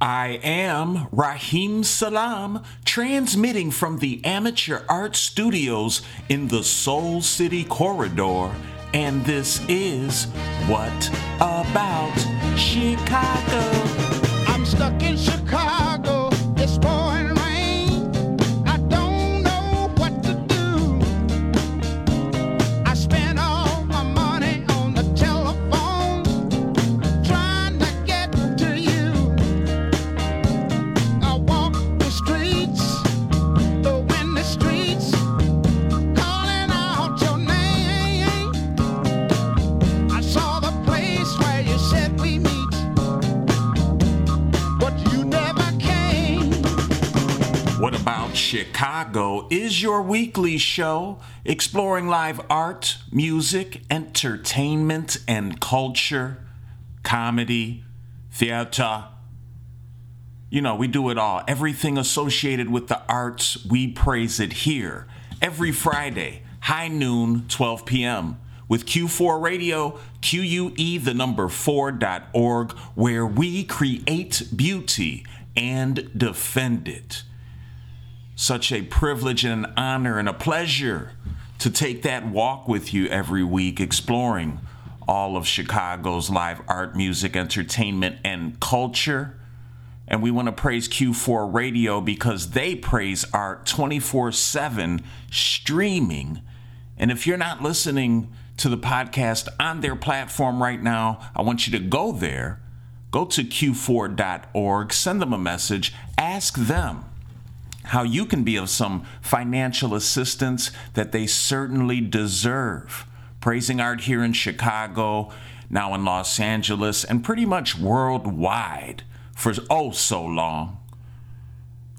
I am Rahim Salaam, transmitting from the Amateur Art Studios in the Soul City Corridor, and this is What About Chicago? Chicago is your weekly show exploring live art, music, entertainment, and culture, comedy, theater. You know, we do it all. Everything associated with the arts, we praise it here. Every Friday, high noon, 12 p.m. With Q4 Radio, QUE the number 4.org, where we create beauty and defend it. Such a privilege and an honor and a pleasure to take that walk with you every week, exploring all of Chicago's live art, music, entertainment, and culture. And we want to praise Q4 Radio because they praise art 24 7 streaming. And if you're not listening to the podcast on their platform right now, I want you to go there, go to q4.org, send them a message, ask them how you can be of some financial assistance that they certainly deserve. Praising art here in Chicago, now in Los Angeles, and pretty much worldwide for oh so long.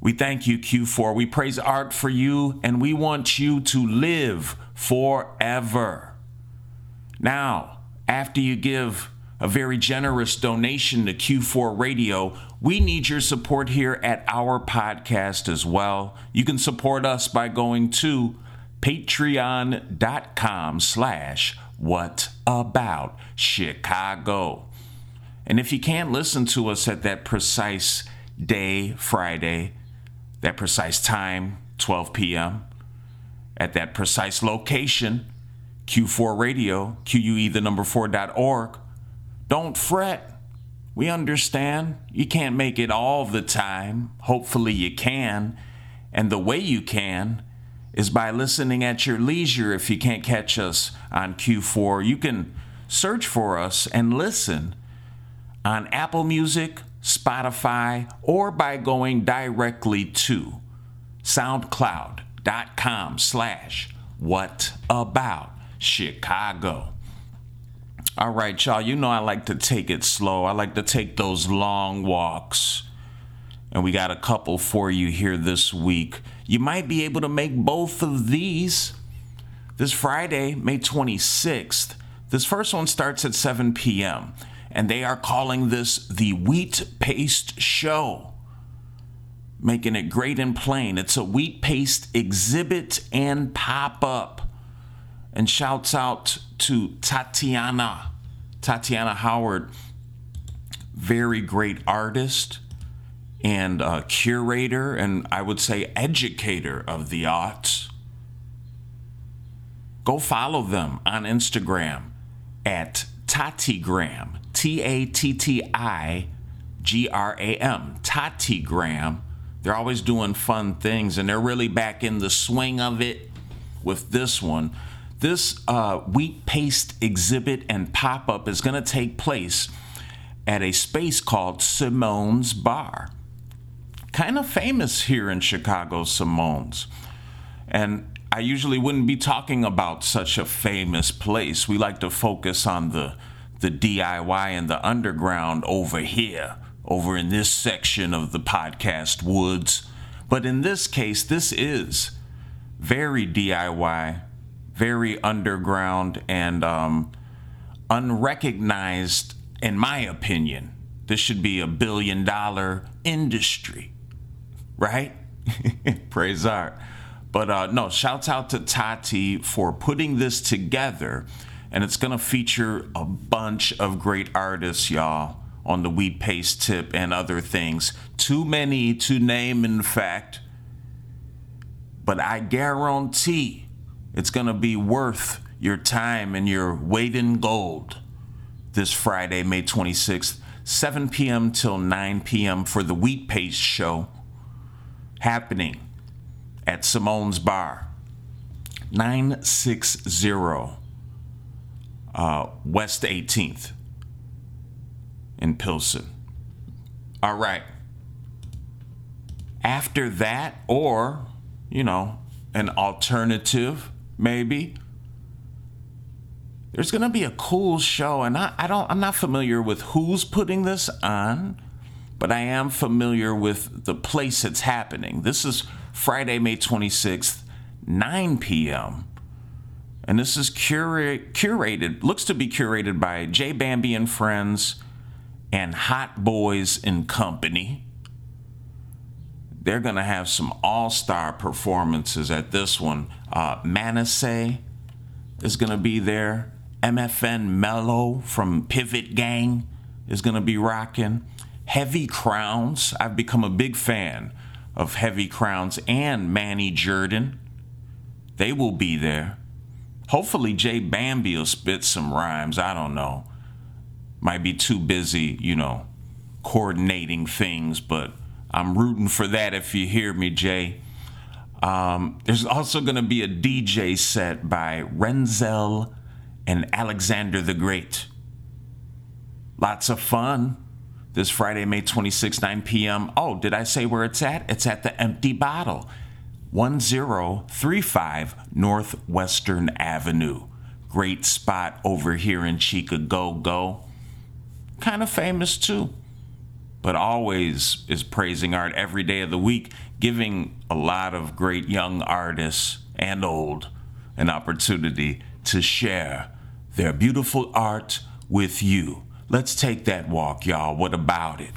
We thank you, Q4. We praise art for you, and we want you to live forever. Now, after you give a very generous donation to Q4 Radio, we need your support here at our podcast as well. You can support us by going to patreon.com slash what about Chicago. And if you can't listen to us at that precise day, Friday, that precise time, 12 p.m., at that precise location, Q4 Radio, QUE the number 4.org, don't fret. We understand you can't make it all the time. Hopefully, you can. And the way you can is by listening at your leisure. If you can't catch us on Q4, you can search for us and listen on Apple Music, Spotify, or by going directly to soundcloud.com slash what about Chicago. All right, y'all, you know I like to take it slow. I like to take those long walks. And we got a couple for you here this week. You might be able to make both of these this Friday, May 26th. This first one starts at 7 p.m., and they are calling this the Wheat Paste Show. Making it great and plain. It's a wheat paste exhibit and pop up. And shouts out to Tatiana, Tatiana Howard, very great artist and curator, and I would say educator of the arts. Go follow them on Instagram at Tatigram, T A T T I G R A M, Tatigram. They're always doing fun things, and they're really back in the swing of it with this one. This uh, wheat paste exhibit and pop up is going to take place at a space called Simone's Bar. Kind of famous here in Chicago, Simone's. And I usually wouldn't be talking about such a famous place. We like to focus on the the DIY and the underground over here, over in this section of the podcast woods. But in this case, this is very DIY, very underground, and um, unrecognized, in my opinion. This should be a billion dollar industry, right? Praise art. But uh, no, shouts out to Tati for putting this together. And it's going to feature a bunch of great artists, y'all. on the wheat paste tip and other things. Too many to name, in fact. But I guarantee it's going to be worth your time and your weight in gold this Friday, May 26th, 7 p.m. till 9 p.m. for the Wheat Paste Show happening at Simone's Bar, 960 uh, West 18th in Pilsen. All right. After that, or, you know, an alternative, maybe, there's going to be a cool show. And I, I don't, I'm not familiar with who's putting this on, but I am familiar with the place it's happening. This is Friday, May 26th, 9 p.m. And this is curated, looks to be curated by J Bambi and Friends and Hot Boys and Company. They're going to have some all star performances at this one. Uh, Manasseh is going to be there. MFN Melo from Pivot Gang is going to be rocking. Heavy Crownz. I've become a big fan of Heavy Crownz and Mani Jurdan. They will be there. Hopefully, Jay Bambi will spit some rhymes. I don't know might be too busy, you know, coordinating things, but I'm rooting for that if you hear me, Jay. Um, there's also going to be a DJ set by Renzel and Alexander the Great. Lots of fun this Friday, May 26, 9 p.m. Oh, did I say where it's at? It's at the Empty Bottle, 1035 North Western Avenue. Great spot over here in Chicago. Go kind of famous too, but always is praising art every day of the week, giving a lot of great young artists and old an opportunity to share their beautiful art with you. Let's take that walk, y'all. What about it?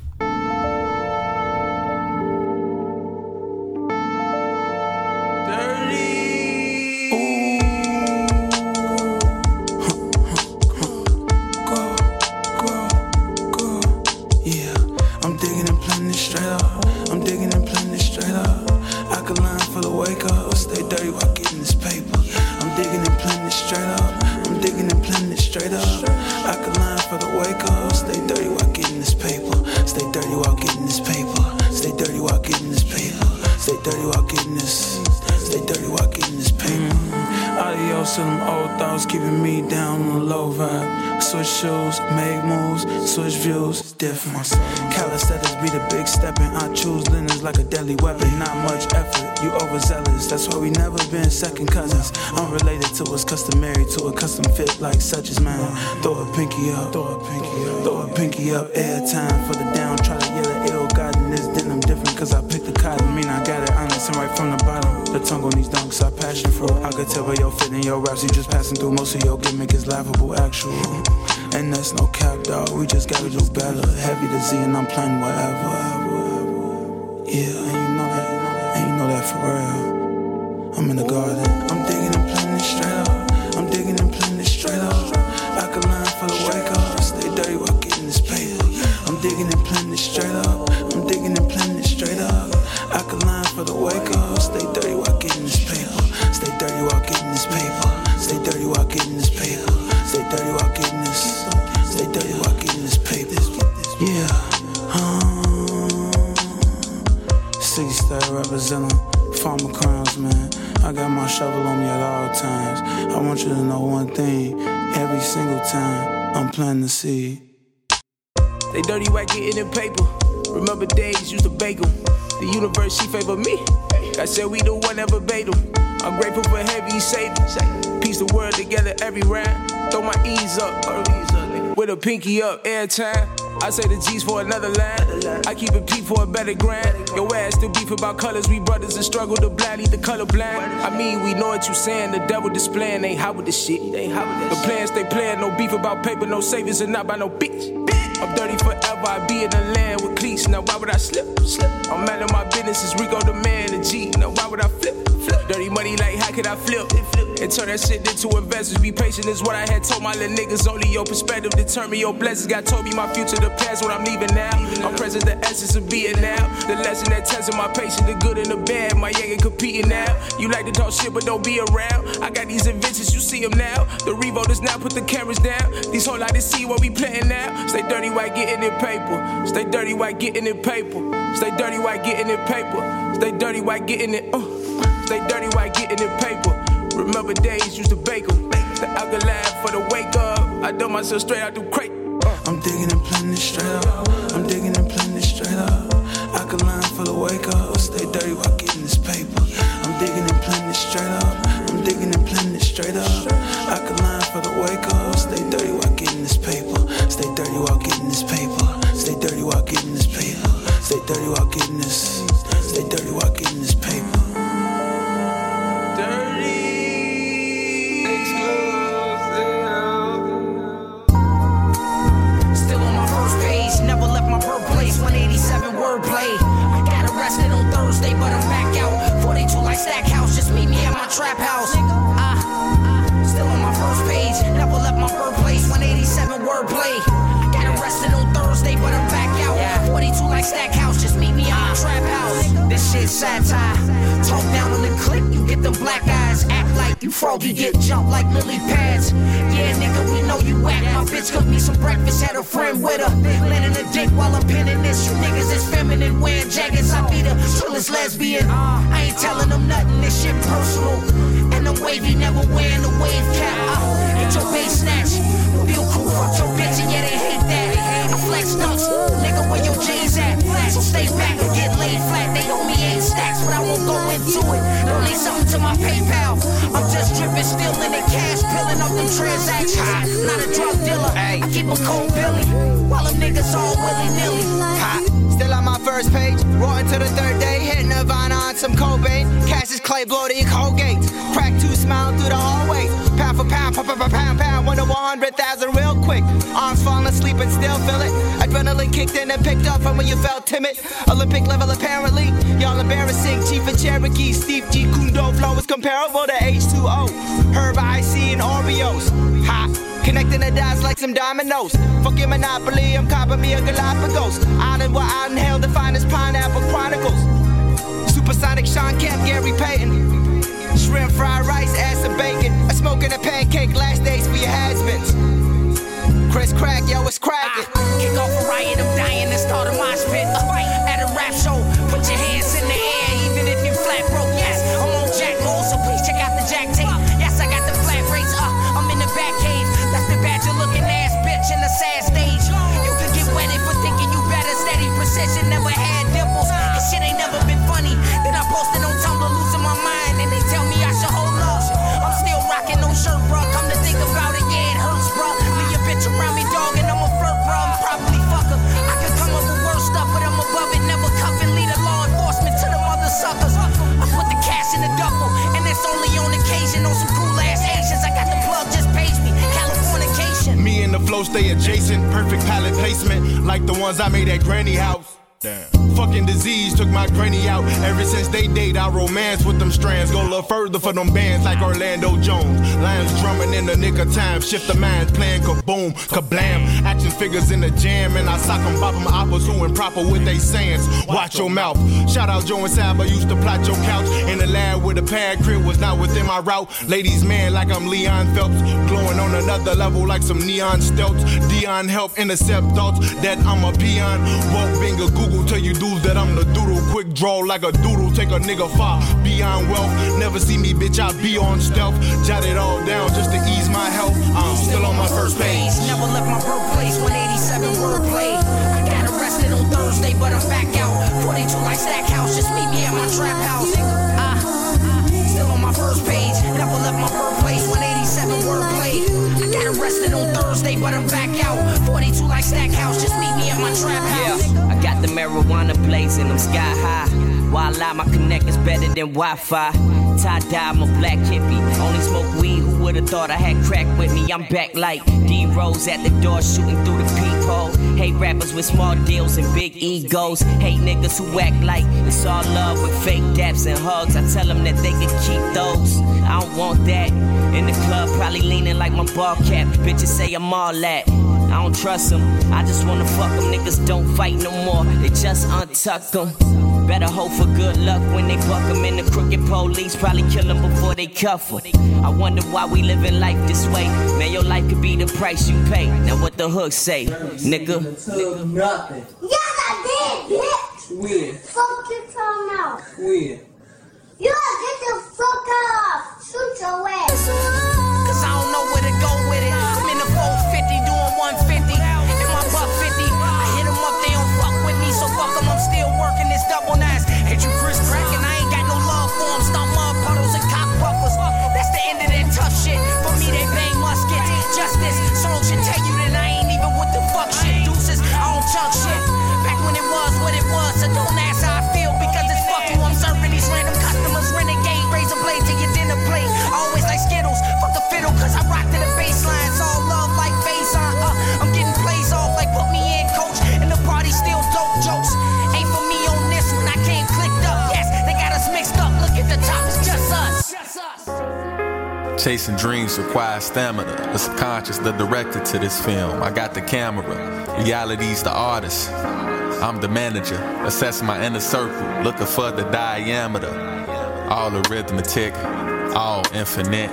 I'm digging and planning straight up. I'm digging and planning straight up. I could line for the wake up. Stay dirty while getting this paper. I'm digging and planning straight up. I'm digging and planning straight up. I could line for the wake up. Stay dirty while getting this paper. Stay dirty while getting this paper. Stay dirty while getting this paper. Stay dirty while getting this. Stay dirty while getting this paper different. Calisthenics be the big step, and I choose linens like a deadly weapon. Not much effort, you overzealous. That's why we never been second cousins. Unrelated to what's customary to a custom fit like such as mine. Throw a pinky up, throw a pinky up, throw a pinky up. Air time for the down. Try to yell at ill God in this denim different, cause I picked and right from the bottom. The tongue on these dunks, I passion for. I could tell by your fit and your raps, you just passing through. Most of your gimmick is laughable, actual. And that's no cap, dog. We just gotta do better. Heavy to Z, and I'm playing whatever. Yeah, and you know that, and you know that for real. I'm in the garden. I'm digging and playing this straight up. I'm digging and playing this straight up. Like a line for the wake up. Stay dirty while getting this paper. I'm digging and playing this straight up. My shovel on me at all times. I want you to know one thing. Every single time I'm planting the seed. They dirty white getting in paper. Remember days used to bake them. The universe, she favor me. I said we the one that verbatim. I'm grateful for heavy savings. Piece the world together every round. Throw my ease up. With a pinky up, airtime. I say the G's for another line. I keep it P for a better grind. Your ass still beef about colors. We brothers and struggle to blind, the color blind. I mean, we know what you saying. The devil displaying ain't hot with the shit. The plans they playing, no beef about paper, no savings, and not by no bitch. I'm dirty forever. I be in the land with cleats. Now why would I slip? Slip. I'm out of my business. Is Rico the man, the G. Now why would I flip? Dirty money, like how could I flip? And turn that shit into investors. Be patient is what I had told my little niggas. Only your perspective determine your blessings. God told me my future, the past, what I'm leaving now. I'm present, the essence of being now. The lesson that tested my patience, the good and the bad. My young and competing now. You like to talk shit, but don't be around. I got these inventions, you see them now. The Revo does now put the cameras down. These whole like to see what we playing now. Stay dirty white, getting in paper. Stay dirty white, getting in paper. Stay dirty white, getting in paper. Stay dirty white, getting it. Uh. Stay dirty white, getting in paper. Remember days used to bake them. The alkaline for the wake up. I done myself straight out the crate. Uh. I'm digging and planning straight up. I'm digging and planning straight up. Alkaline for the wake up. Stay dirty while getting this paper. I'm digging and planning straight up. I'm digging and planning straight up. Alkaline for the wake up. Stay dirty while getting this paper. Stay dirty while getting this paper. Stay dirty while getting this paper. Stay dirty while getting this. Stay dirty while getting this 42 like Stackhouse, just meet me at my trap house. This shit satire. Talk down on the click, you get them black eyes. Act like you froggy, get jumped like lily pads. Yeah, nigga, we know you whack. My bitch cooked me some breakfast, had a friend with her. Landing a dick while I'm pinning this. You niggas is feminine, wearing jackets. I be the trillest lesbian. I ain't telling them nothing, this shit personal. And I'm wavy, never wearing a wave cap. Uh, ain't your base snatch. Feel cool, fuck your bitch, and yeah, they hate that. Flex nuts, nigga, where your J's at? So stay back and get laid flat. They owe me eight stacks, but I won't go into it. Donate something to my PayPal. I'm just dripping, still in the cash, peeling up them transactions. Not a drug dealer, I keep a cold Billy. While them niggas all willy nilly. Still on my first page, rolling to the third day, hitting Nirvana on some Cobain. Cash is Clay, blow the Colgate. Crack two, smiling through the hallway. For pound, pound, pound, pound, pound. One to 100,000 real quick. Arms falling asleep and still feel it. Adrenaline kicked in and picked up from when you felt timid. Olympic level apparently. Y'all embarrassing. Chief of Cherokee, Steve G. Kundo flow is comparable to H2O. Herb IC and Oreos. Hot. Connecting the dots like some dominoes. Fuck your monopoly, I'm copping me a Galapagos. Island where I inhale the finest pineapple chronicles. Supersonic Shawn Kemp, Gary Payton. Shrimp, fried rice, ass and bacon. A smoking a pancake, last days for your has-beens. Chris Crack, yo, it's cracking. Ah, kick off a riot, I'm dying and start a mosh pit. Uh, at a rap show, put your hands in the air, even if you're flat broke. Yes, I'm on Jack mode, so please check out the Jack tape. Yes, I got the flat rates. Uh, I'm in the back cave. That's the badger looking ass bitch in the sad stage. You can get wedded for thinking you better. Steady precision, never had dimples. And shit ain't never been funny. Then I posted on Tumblr, my mind, and they tell me I should hold. I'm still rocking no shirt, bro. Come to think about it, yeah, it hurts, bro. Leave your bitch around me, dog, and I'm a flirt, bro. I'm probably. I could come up with worse stuff, but I'm above it. Never lead law enforcement to the mother suckers. I put the cash in the duffel, and it's only on occasion on some cool ass Asians. I got the plug, just page me. Californication. Me and the flow stay adjacent, perfect palette placement, like the ones I made at Granny House. Damn. Fucking disease took my granny out. Ever since they date, I romance with them strands. Go a little further for them bands like Orlando Jones. Lions drumming in the nick of time. Shift the minds playing kaboom, kablam. Action figures in the jam, and I sock them, bop them apples who improper with they sayings. Watch your mouth. Shout out Joe and Sab, used to plot your couch in the lab with a pad crib was not within my route. Ladies, man, like I'm Leon Phelps. Glowing on another level like some neon stelts. Dion help intercept thoughts that I'm a peon. Woke finger Google tell you dudes that I'm the doodle. Quick draw like a doodle, take a nigga far beyond wealth. Never see me, bitch, I be on stealth. Jot it all down just to ease my health. I'm still on my first page. Never left my birthplace. 187 wordplay. I got arrested on Thursday, but I'm back out. 42 like Stackhouse, just meet me at my trap house. Ah, still on my first page. Never left my birthplace. 187 wordplay. I got arrested on Thursday, but I'm back out. 42 like Stackhouse, just meet me at my trap house. Yeah, I got the marijuana blazing, I'm sky high. While I my connect is better than Wi-Fi. Tie dye, I'm a black hippie. Only smoke weed. Who would've thought I had crack with me? I'm back like D Rose at the door, shooting through the peephole. Hate rappers with small deals and big egos. Hate niggas who act like it's all love with fake daps and hugs. I tell them that they can keep those. I don't want that. In the club, probably leaning like my ball cap. Bitches say I'm all that. I don't trust them. I just wanna fuck them. Niggas don't fight no more. They just untuck them. Better hope for good luck when they buck them in the crooked police. Probably kill them before they cuff them. I wonder why we living life this way. Man, your life could be the price you pay. Now what the hook say, nigga? Nothing. Yes, I did, bitch. When? Fuck your phone now. When? You get the fuck off. Shoot your ass. Cause I don't know where to go Chasing dreams requires stamina. The subconscious, the director to this film. I got the camera. Reality's the artist. I'm the manager. Assess my inner circle. Looking for the diameter. All arithmetic. All infinite.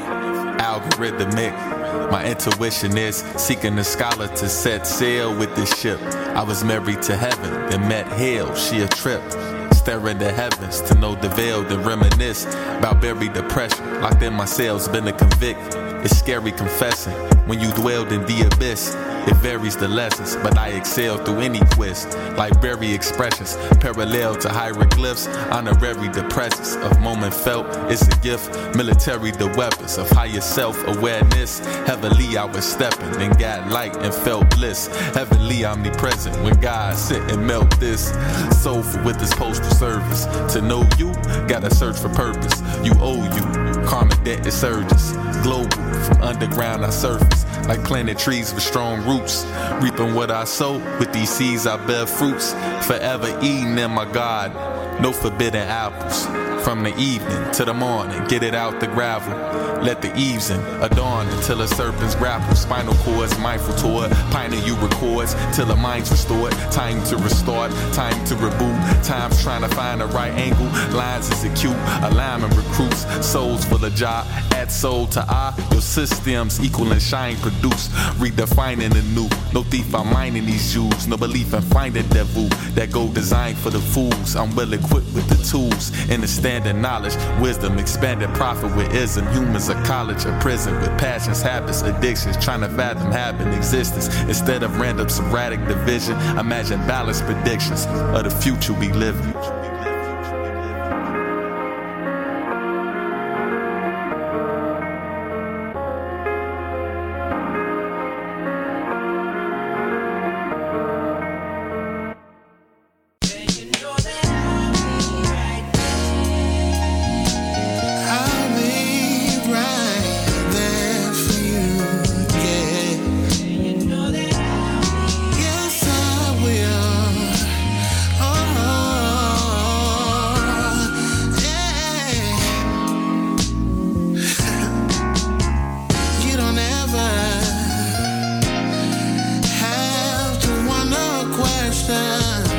Algorithmic. My intuition is seeking a scholar to set sail with this ship. I was married to heaven, then met hell. She a trip. Staring the heavens to know the veil, then reminisce about buried depression. Locked in my cells, been a convict. It's scary confessing when you dwelled in the abyss. It varies the lessons, but I excel through any quest. Library expressions, parallel to hieroglyphs, honorary presence of moment felt. It's a gift, military the weapons of higher self awareness. Heavenly, I was stepping and got light and felt bliss. Heavenly, omnipresent when God sit and melt this. Soulful with this postal service. To know you, gotta search for purpose. You owe you, debt is surges. Global, from underground I surface. Like planting trees with strong roots. Reaping what I sow, with these seeds I bear fruits. Forever eating in my God. No forbidden apples. From the evening to the morning, get it out the gravel. Let the eves in adorn until the serpents grapple. Spinal cords mindful toward pining you records till the mind's restored. Time to restart, time to reboot. Time's trying to find the right angle. Lines is acute, alignment recruits. Souls for the job, add soul to I. Your systems equal and shine produce. Redefining the new. No thief, I'm mining these Jews. No belief in finding devil. That go designed for the fools. I'm well equipped with the tools. Understanding knowledge, wisdom, expanded profit with ism. Humans a college, a prison with passions, habits, addictions. Trying to fathom habit existence. Instead of random sporadic division, imagine balanced predictions of the future we live in. time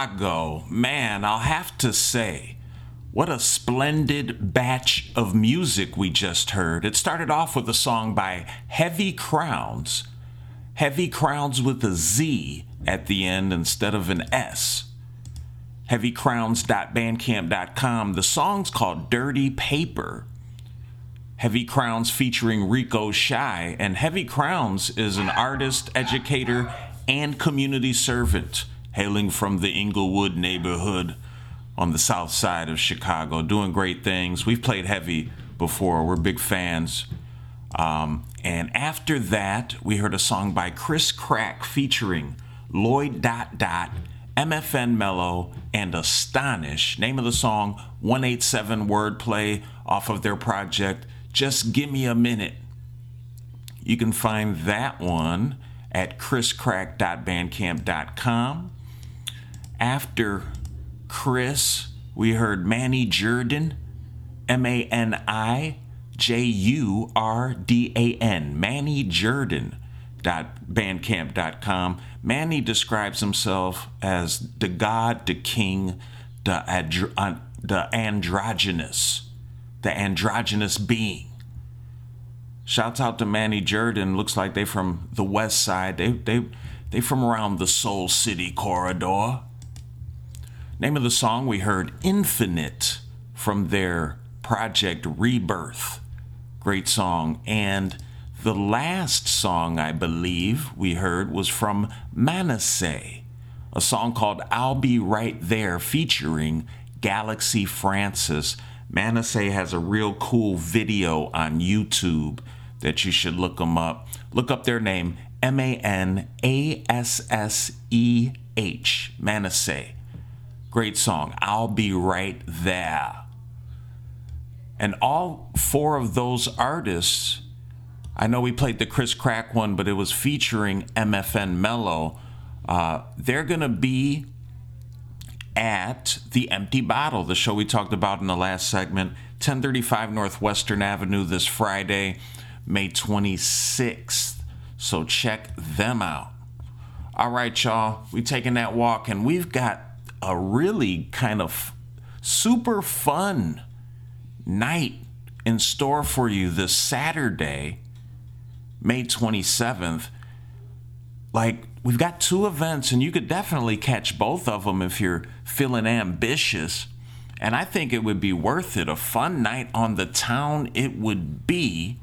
Chicago? Man, I'll have to say, what a splendid batch of music we just heard. It started off with a song by Heavy Crownz. Heavy Crownz with a Z at the end instead of an S. HeavyCrownz.bandcamp.com. The song's called Dirty Paper. Heavy Crownz featuring Rico Shy. And Heavy Crownz is an artist, educator, and community servant hailing from the Inglewood neighborhood on the south side of Chicago, doing great things. We've played Heavy before, we're big fans. Um, and after that, we heard a song by Chris Crack featuring Lloyd Dot Dot, MFN Melo, and Astonish. Name of the song 187 Wordplay off of their project Just Give Me a Minute. You can find that one at chriscrack.bandcamp.com. After Chris, we heard Mani Jurdan, M A N I J U R D A N, Mani Jurdan. Bandcamp.com. Mani describes himself as the God, the King, the, andro- uh, the androgynous, the androgynous being. Shouts out to Mani Jurdan. Looks like they from the west side. They they they from around the Soul City corridor. Name of the song we heard Infinite from their project Rebirth. Great song. And the last song I believe we heard was from Manasseh, a song called I'll Be Right There featuring Galaxy Francis. Manasseh has a real cool video on YouTube that you should look them up. Look up their name, M A N A S S E H, Manasseh. Great song. I'll be right there. And all four of those artists, I know we played the Chris Crack one, but it was featuring MFN Melo. Uh, they're going to be at the Empty Bottle, the show we talked about in the last segment, 1035 North Western Avenue this Friday, May 26th. So check them out. All right, y'all, we taking that walk, and we've got a really kind of super fun night in store for you this Saturday, May 27th. Like, we've got two events, and you could definitely catch both of them if you're feeling ambitious. And I think it would be worth it. A fun night on the town it would be.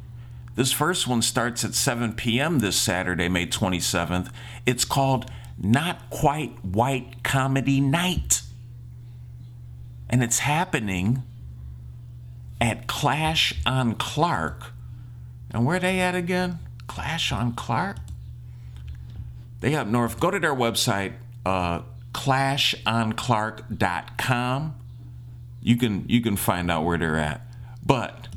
This first one starts at 7 p.m. this Saturday, May 27th. It's called Not Quite White Comedy Night. And it's happening at Clash on Clark. And where are they at again? Clash on Clark? They up north. Go to their website, uh, clashonclark.com. You can you can find out where they're at. But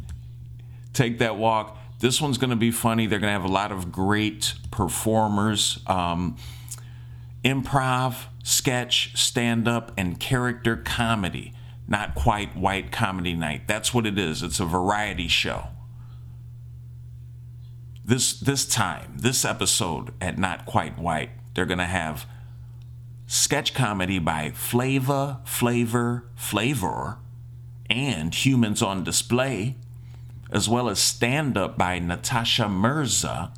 take that walk. This one's going to be funny. They're going to have a lot of great performers. Um, improv, sketch, stand up, and character comedy. Not quite white comedy night. That's what it is. It's a variety show. This this time, this episode at Not Quite White, they're gonna have sketch comedy by Flava, Flavor, Flavor, and Humans on Display, as well as stand up by Natasha Mirza,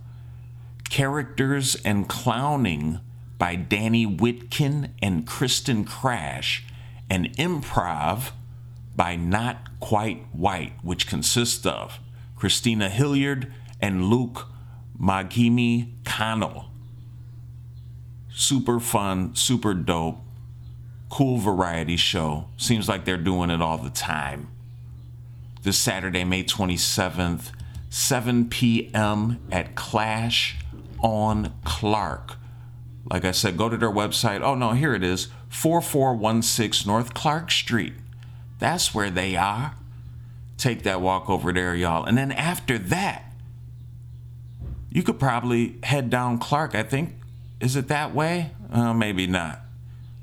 characters and clowning by Danny Whitkin and Kristen Crash, and improv by Not Quite White, which consists of Christina Hilliard and Luke Magimi Kano. Super fun, super dope, cool variety show. Seems like they're doing it all the time. This Saturday, May 27th, 7 p.m. at Clash on Clark. Like I said, go to their website. Oh no, here it is 4416 North Clark Street. That's where they are. Take that walk over there, y'all. And then after that, you could probably head down Clark. I think, is it that way? Uh, maybe not.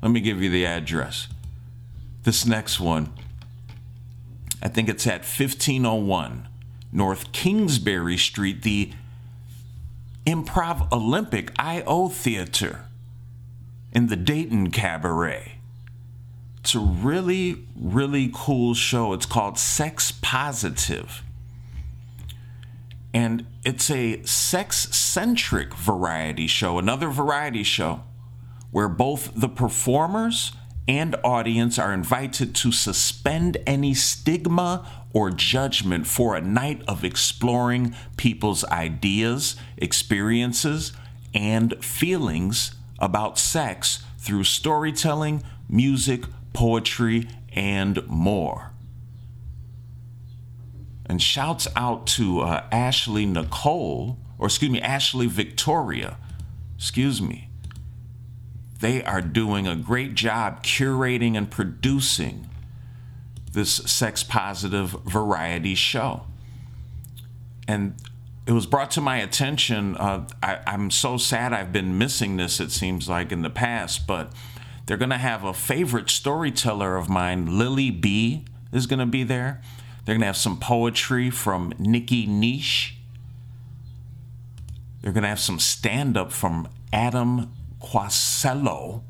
Let me give you the address. This next one, I think it's at 1501 North Kingsbury Street, the Improv Olympic IO Theater. in the Dayton Cabaret. It's a really, really cool show. It's called Sex Positive. And it's a sex centric variety show, another variety show where both the performers and audience are invited to suspend any stigma or judgment for a night of exploring people's ideas, experiences, and feelings about sex through storytelling, music, poetry, and more. And shouts out to uh, Ashley Nicole, or excuse me, Ashley Victoria, excuse me. They are doing a great job curating and producing this sex positive variety show. And it was brought to my attention. Uh, I, I'm so sad I've been missing this, it seems like, in the past, but they're going to have a favorite storyteller of mine, Lily B, is going to be there. They're going to have some poetry from Nikki Niche. They're going to have some stand up from Adam Quasello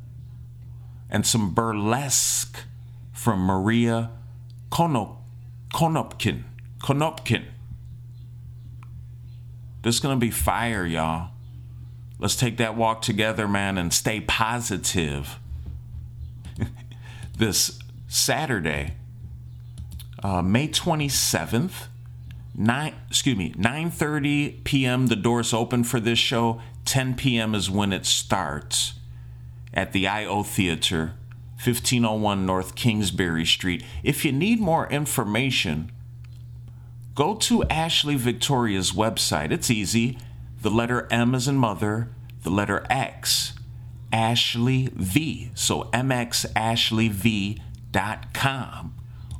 and some burlesque from Maria Konop- Konopkin. Konopkin. This is going to be fire, y'all. Let's take that walk together, man, and stay positive. this Saturday, uh, May 27th, 9 excuse me 9:30 p.m. the doors open for this show 10 p.m. is when it starts at the IO Theater 1501 North Kingsbury Street. If you need more information go to Ashley Victoria's website. It's easy. The letter M is in mother the letter X Ashley V. So mxashleyv.com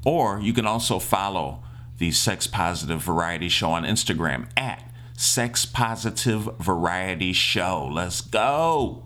or you can also follow the Sex Positive Variety Show on Instagram at Sex Positive Variety Show. Let's go.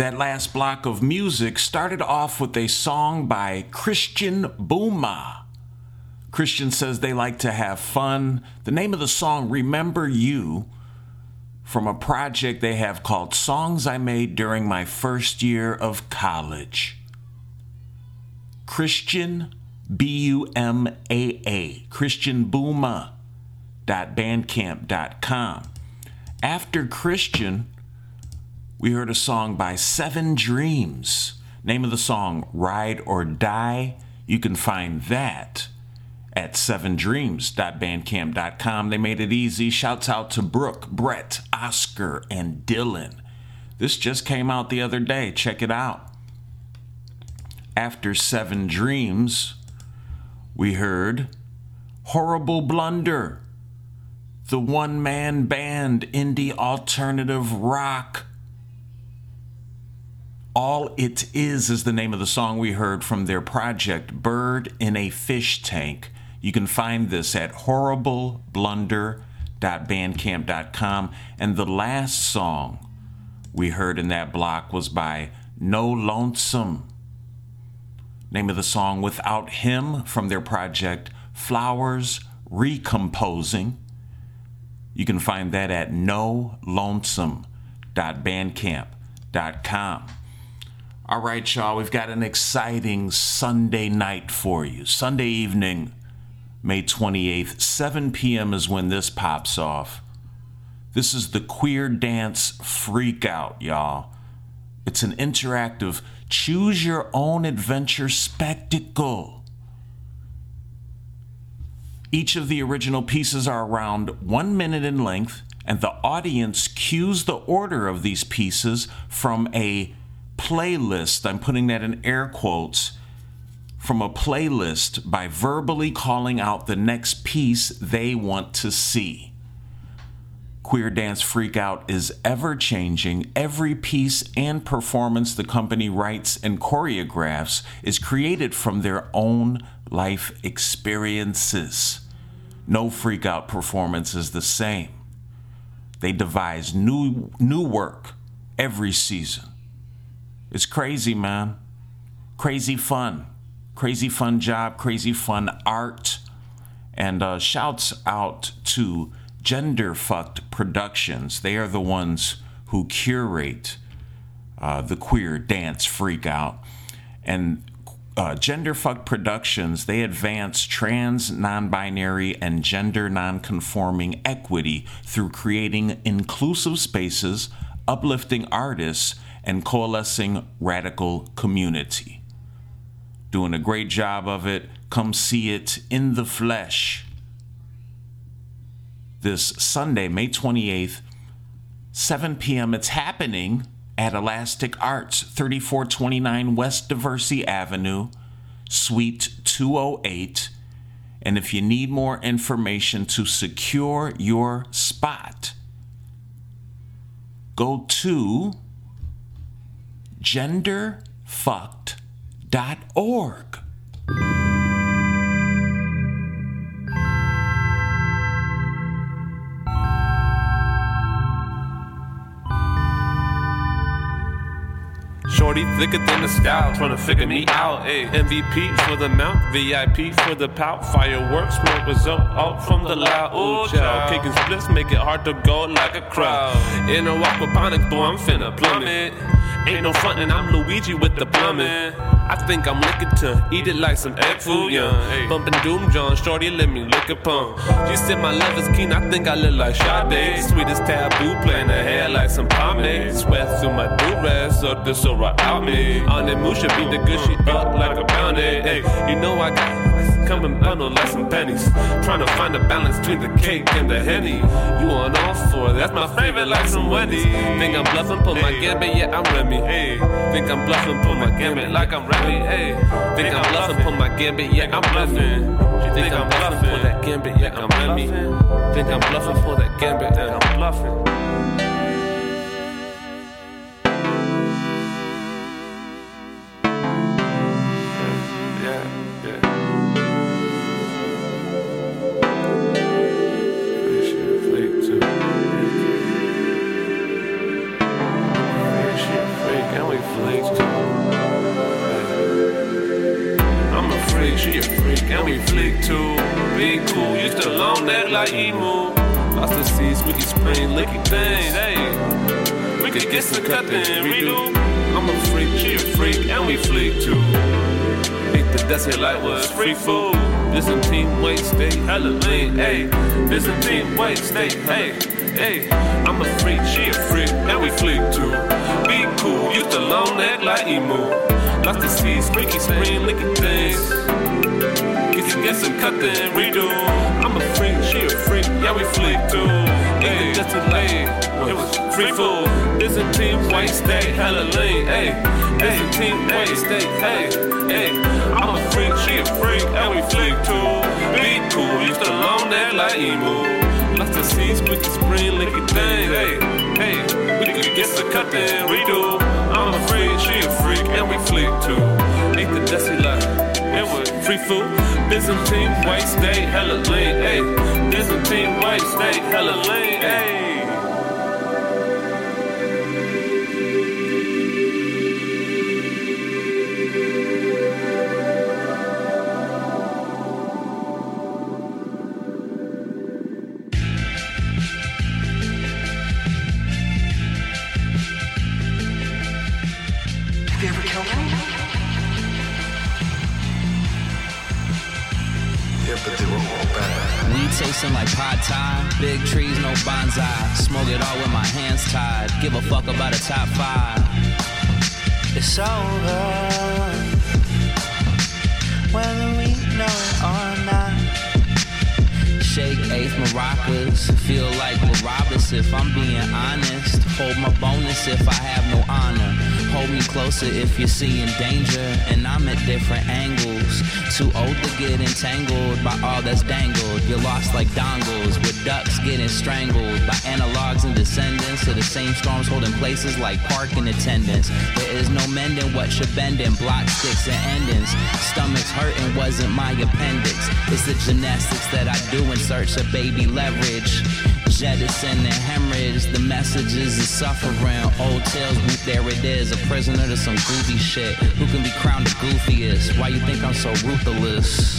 That last block of music started off with a song by Christian Booma. Christian says they like to have fun. The name of the song, Remember You, from a project they have called Songs I Made During My First Year of College. Christian, B U M A A, Christian Booma, bandcamp.com. After Christian, we heard a song by Seven Dreams. Name of the song, Ride or Die. You can find that at sevendreams.bandcamp.com. They made it easy. Shouts out to Brooke, Brett, Oscar, and Dylan. This just came out the other day. Check it out. After Seven Dreams, we heard Horrible Blunder, the one man band indie alternative rock. All It Is is the name of the song we heard from their project, Bird in a Fish Tank. You can find this at horribleblunder.bandcamp.com. And the last song we heard in that block was by No Lonesome. Name of the song, Without Him, from their project, Flowers Recomposing. You can find that at nolonesome.bandcamp.com. All right, y'all, we've got an exciting Sunday night for you. Sunday evening, May 28th, 7 p.m. is when this pops off. This is the Queer Dance Freakout, y'all. It's an interactive Choose your own adventure spectacle. Each of the original pieces are around one minute in length, and the audience cues the order of these pieces from a playlist. I'm putting that in air quotes from a playlist by verbally calling out the next piece they want to see. Queer Dance Freakout is ever changing. Every piece and performance the company writes and choreographs is created from their own life experiences. No Freakout performance is the same. They devise new new work every season. It's crazy, man. Crazy fun. Crazy fun job, crazy fun art. And uh, shouts out to Gender Fucked Productions. They are the ones who curate uh, the queer dance freak out. And uh, Gender Fucked Productions, they advance trans, non binary, and gender non conforming equity through creating inclusive spaces, uplifting artists, and coalescing radical community. Doing a great job of it. Come see it in the flesh this Sunday, May 28th, 7 p.m. It's happening at Elastic Arts, 3429 West Diversey Avenue, Suite 208. And if you need more information to secure your spot, go to genderfucked.org. Shorty thicker than the scout, trying to figure me out. Ay. MVP for the mount, VIP for the pout. Fireworks, smoke result out from the loud. Ooh, child. Kicking splits make it hard to go like a crowd. In a aquaponics, boy, I'm finna plummet. Ain't no frontin', I'm Luigi with the plumbing. I think I'm looking to eat it like some egg food, yeah. Bumpin' Doom John, shorty, let me lick upon. She said my love is keen, I think I look like Sade. Sweetest taboo, playing her hair like some pomade. Sweat through my do-rag, so this so right out me. On that move, should be the good, she up like a bounty. Hey, you know I got coming bundled like some pennies. Trying to find a balance between the cake and the henny. You on all four, that's my favorite, like some Wendy's. Think I'm bluffing, pull my gambit, yeah, I'm Remy. Hey, think I'm bluffing, pull my gambit like I'm Remy. Hey, think I'm bluffing, pull my gambit, yeah, I'm bluffing. Think I'm bluffing, pull that gambit, yeah, I'm Remy. Think I'm bluffing, pull that gambit, yeah, I'm bluffing. We could get some cut then redo. I'm a freak, she a freak, and we flick too. Hate the desert like was free food. Byzantine weight, stay hella lean, hey. Byzantine weight, stay, hey. Hey, I'm a freak, she a freak, and we flick too. Be cool, used to long neck like emu. Lost the seas, freaky spring, licking things. You can get some cut then redo. I'm a freak, she a freak, yeah we flick too. Hey, just a lane, it was free food. Byzantine white stay hella lean, hey. Byzantine white stay, hey, hey. I'm a freak, she a freak, and we flick too. Be cool, used to long neck like emu. Lots of seeds, squeaky spring, licky thing, hey, hey. We can get the cut then redo. I'm a freak, she a freak, and we flick too. Ate the dusty like it was free food. Byzantine white stay hella lean, hey. Byzantine white stay hella hey. Closer if you're seeing danger, and I'm at different angles. Too old to get entangled by all that's dangled. You're lost like dongles, with ducks getting strangled by analogs and descendants of the same storms holding places like parking attendants. There is no mending what you're bending, block sticks and endings. Stomachs hurting wasn't my appendix. It's the gymnastics that I do in search of baby leverage. Jettison and hemorrhage, the messages is suffering. Old tales, whoop, there it is. A prisoner to some goofy shit. Who can be crowned the goofiest? Why you think I'm so ruthless?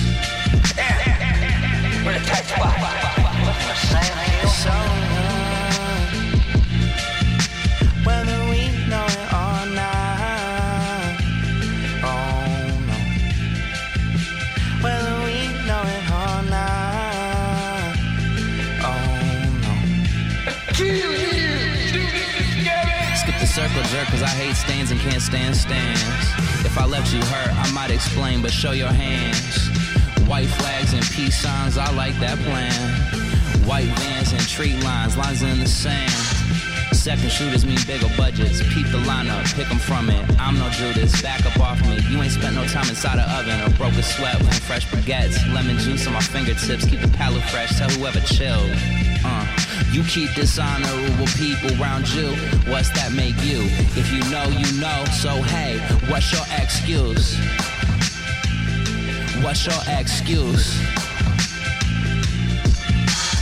Jerk, cause I hate stands and can't stand stands. If I left you hurt, I might explain, but show your hands. White flags and peace signs, I like that plan. White vans and tree lines, lines in the sand. Second shooters mean bigger budgets. Peep the lineup, pick 'em from it. I'm no Judas, back up off me. You ain't spent no time inside a oven or broke a sweat with fresh baguettes. Lemon juice on my fingertips, keep the palate fresh. Tell whoever chill. You keep dishonorable people around you. What's that make you? If you know, you know. So hey, what's your excuse? What's your excuse?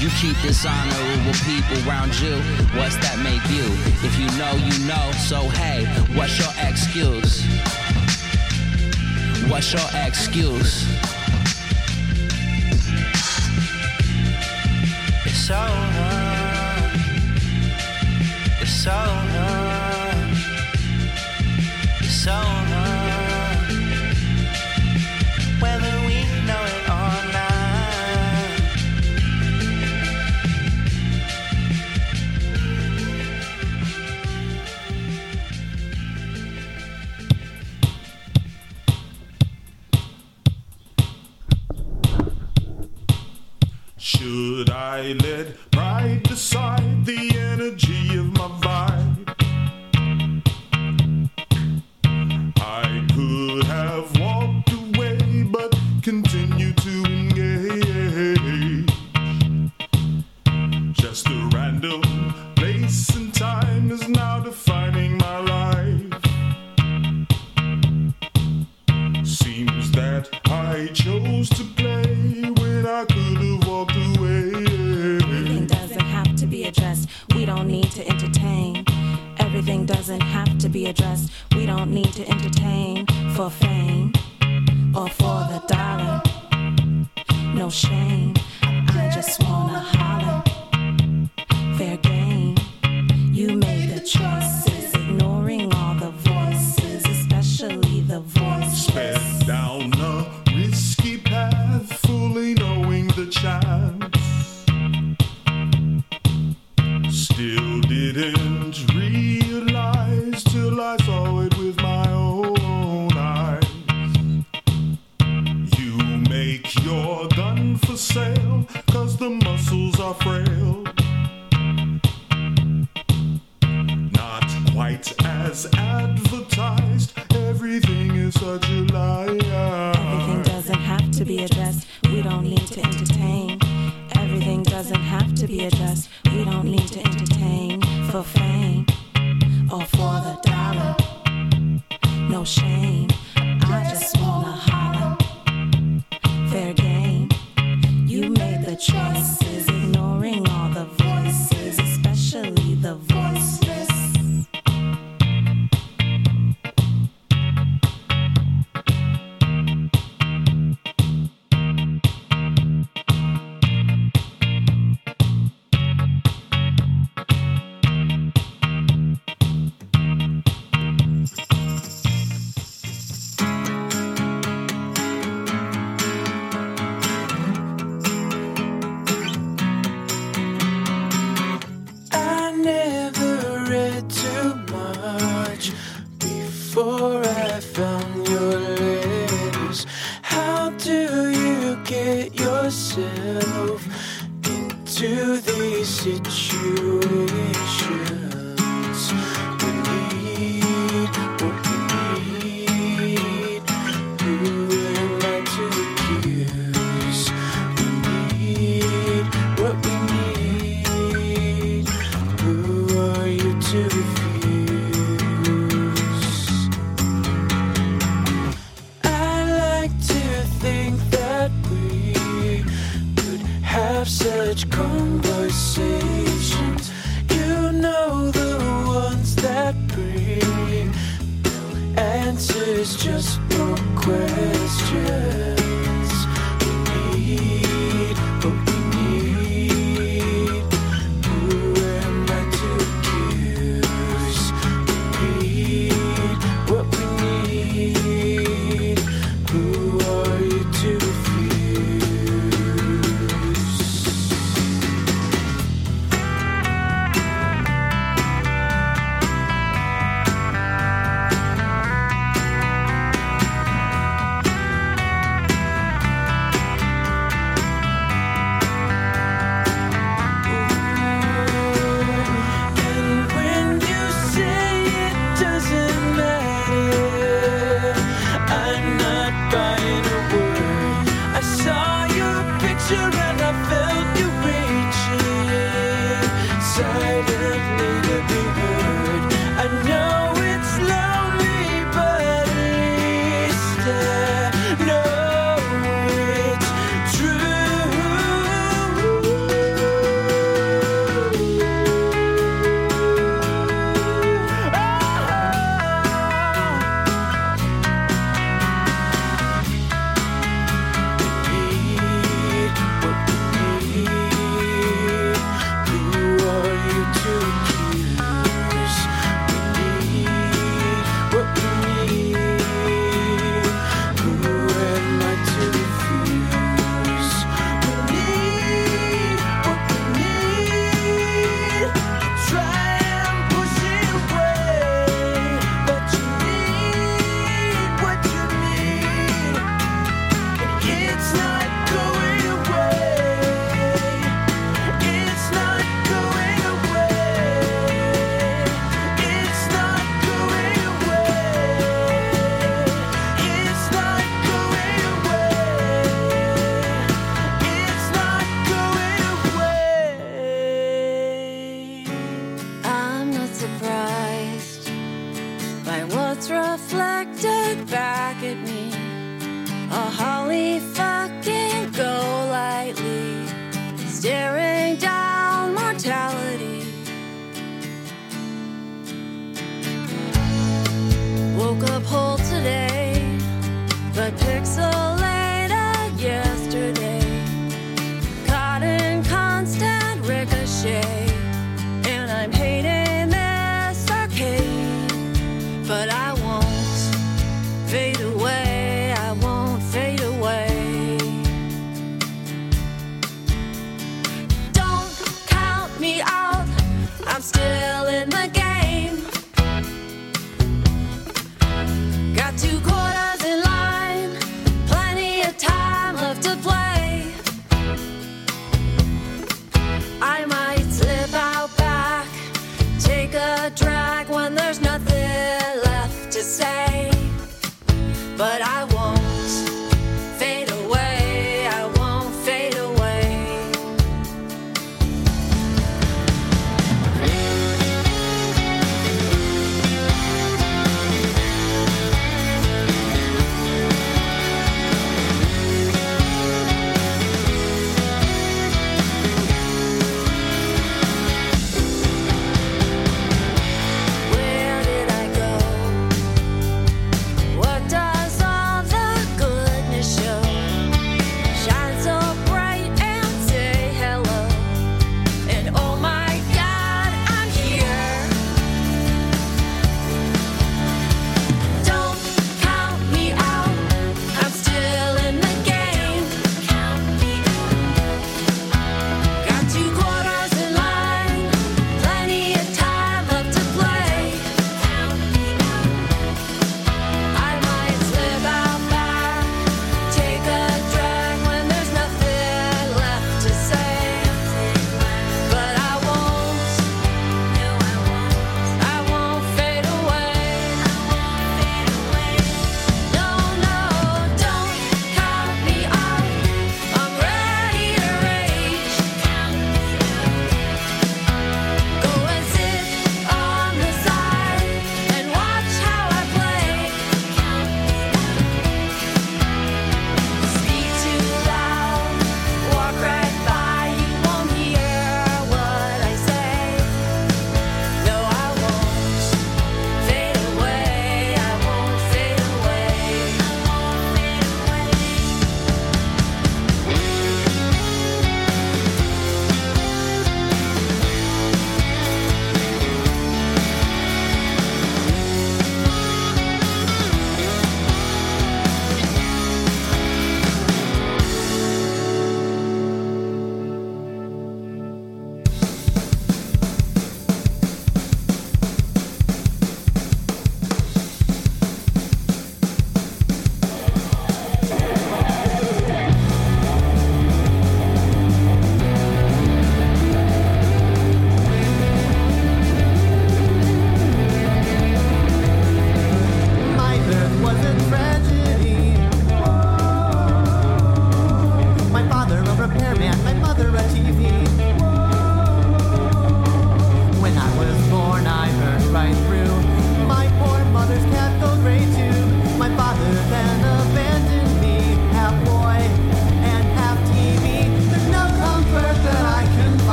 You keep dishonorable people around you. What's that make you? If you know, you know. So hey, what's your excuse? What's your excuse? It's over. It's over.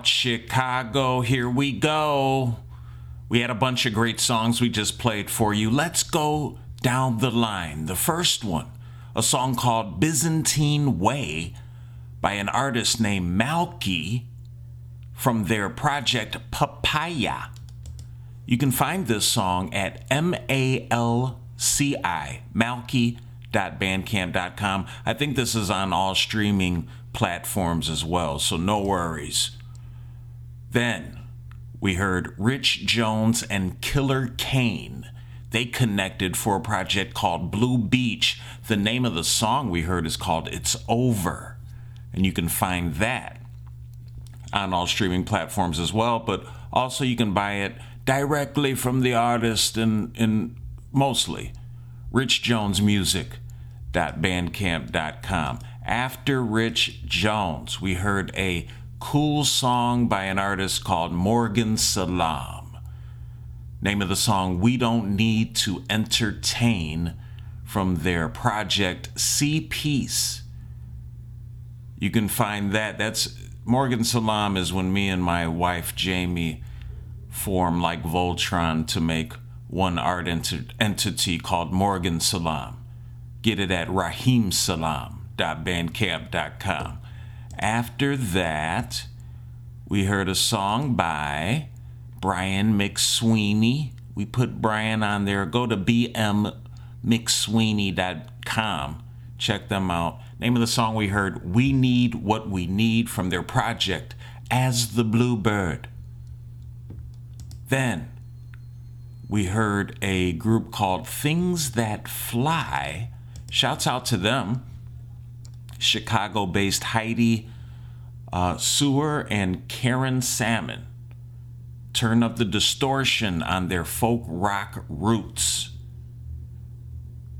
About Chicago? Here we go. We had a bunch of great songs we just played for you. Let's go down the line. The first one, a song called Byzantine Way by an artist named Malci from their project Papaya. You can find this song at M A L C I, malci.bandcamp.com. I think this is on all streaming platforms as well, so no worries. Then we heard Rich Jones and Killer Kane. They connected for a project called Blue Beach. The name of the song we heard is called It's Over. And you can find that on all streaming platforms as well, but also you can buy it directly from the artist and, and mostly richjonesmusic.bandcamp.com. After Rich Jones, we heard a cool song by an artist called Morgan Salaam. Name of the song, We Don't Need to Entertain, from their project See Peace. You can find that. That's Morgan Salaam is when me and my wife Jamie form like Voltron to make one art ent- entity called Morgan Salaam. Get it at rahimsalaam.bandcamp.com. After that, we heard a song by Brian McSweeney. We put Brian on there. Go to bmmcsweeney.com. Check them out. Name of the song we heard, We Need What We Need from their project, As the Bluebird. Then we heard a group called Things That Fly. Shouts out to them. Chicago based Heidi uh, Sewer and Karen Salmon. Turn up the distortion on their folk rock roots.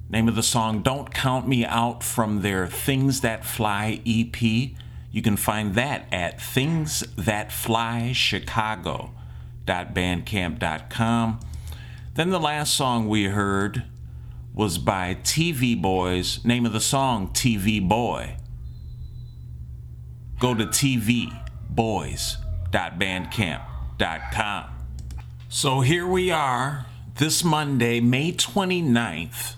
Name of the song Don't Count Me Out from their Things That Fly EP. You can find that at thingsthatflychicago.bandcamp.com. Then the last song we heard was by TV Boys. Name of the song TV Boy. Go to tvboys.bandcamp.com. So here we are, this Monday, May 29th.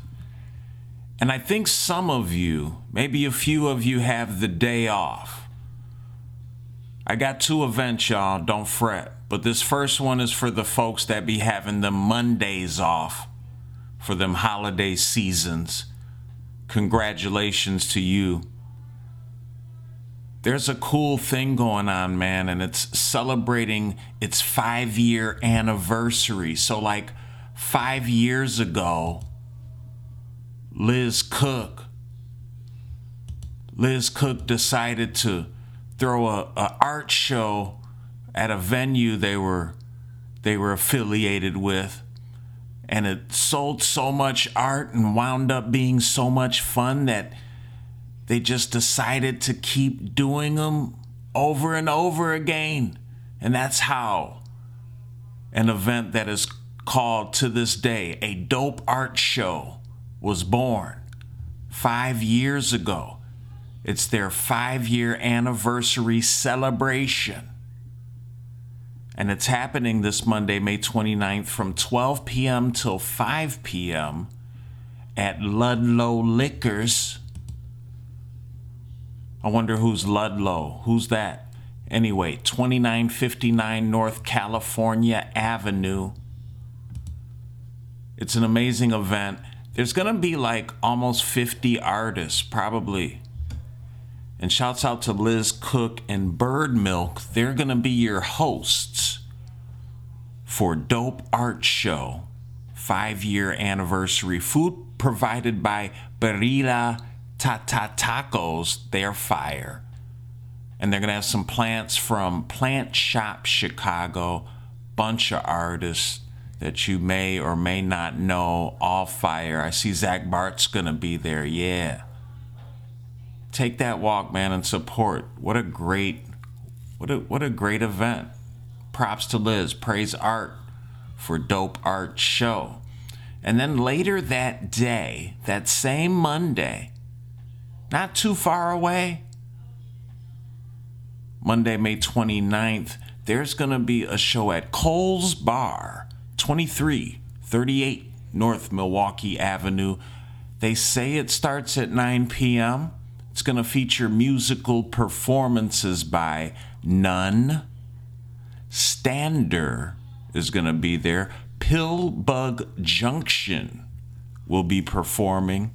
And I think some of you, maybe a few of you, have the day off. I got two events, y'all, don't fret. But this first one is for the folks that be having the Mondays off for them holiday seasons. Congratulations to you. There's a cool thing going on, man, and it's celebrating its five year anniversary. So, like five years ago, Liz Cook. Liz Cook decided to throw a, a art show at a venue they were they were affiliated with and it sold so much art and wound up being so much fun that they just decided to keep doing them over and over again and that's how an event that is called to this day a dope art show was born five years ago. It's their five year anniversary celebration. And it's happening this Monday, May 29th from 12 p.m. till 5 p.m. at Ludlow Liquors. I wonder who's Ludlow. Who's that? Anyway, 2959 North California Avenue. It's an amazing event. There's going to be like almost 50 artists, probably. And shouts out to Liz Cook and Bird Milk. They're going to be your hosts for Dope Art Show, five year anniversary. Food provided by Barilla Tata Tacos. They're fire. And they're going to have some plants from Plant Shop Chicago, bunch of artists that you may or may not know, all fire. I see Zach Bart's gonna be there, yeah. Take that walk, man, and support. What a great, what a what a great event. Props to Liz. Praise art for dope art show. And then later that day, that same Monday, not too far away, Monday, May 29th, there's going to be a show at Cole's Bar, 2338 North Milwaukee Avenue. They say it starts at 9 p.m. It's going to feature musical performances by None. Stander is going to be there. Pillbug Junction will be performing.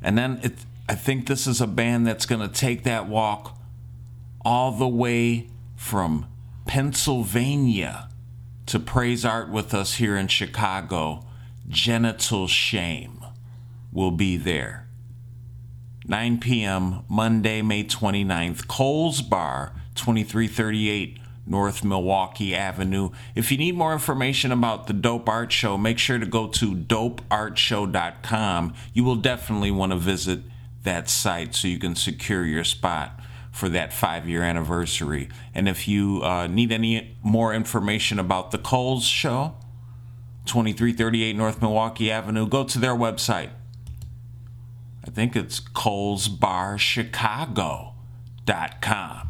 And then it, I think this is a band that's going to take that walk all the way from Pennsylvania to praise art with us here in Chicago. Genital Shame will be there. 9 p.m. Monday, May 29th, Cole's Bar, 2338 North Milwaukee Avenue. If you need more information about the Dope Art Show, make sure to go to dopeartshow.com. You will definitely want to visit that site so you can secure your spot for that five year anniversary. And if you uh, need any more information about the Coles Show, 2338 North Milwaukee Avenue, go to their website. I think it's colesbarchicago.com. I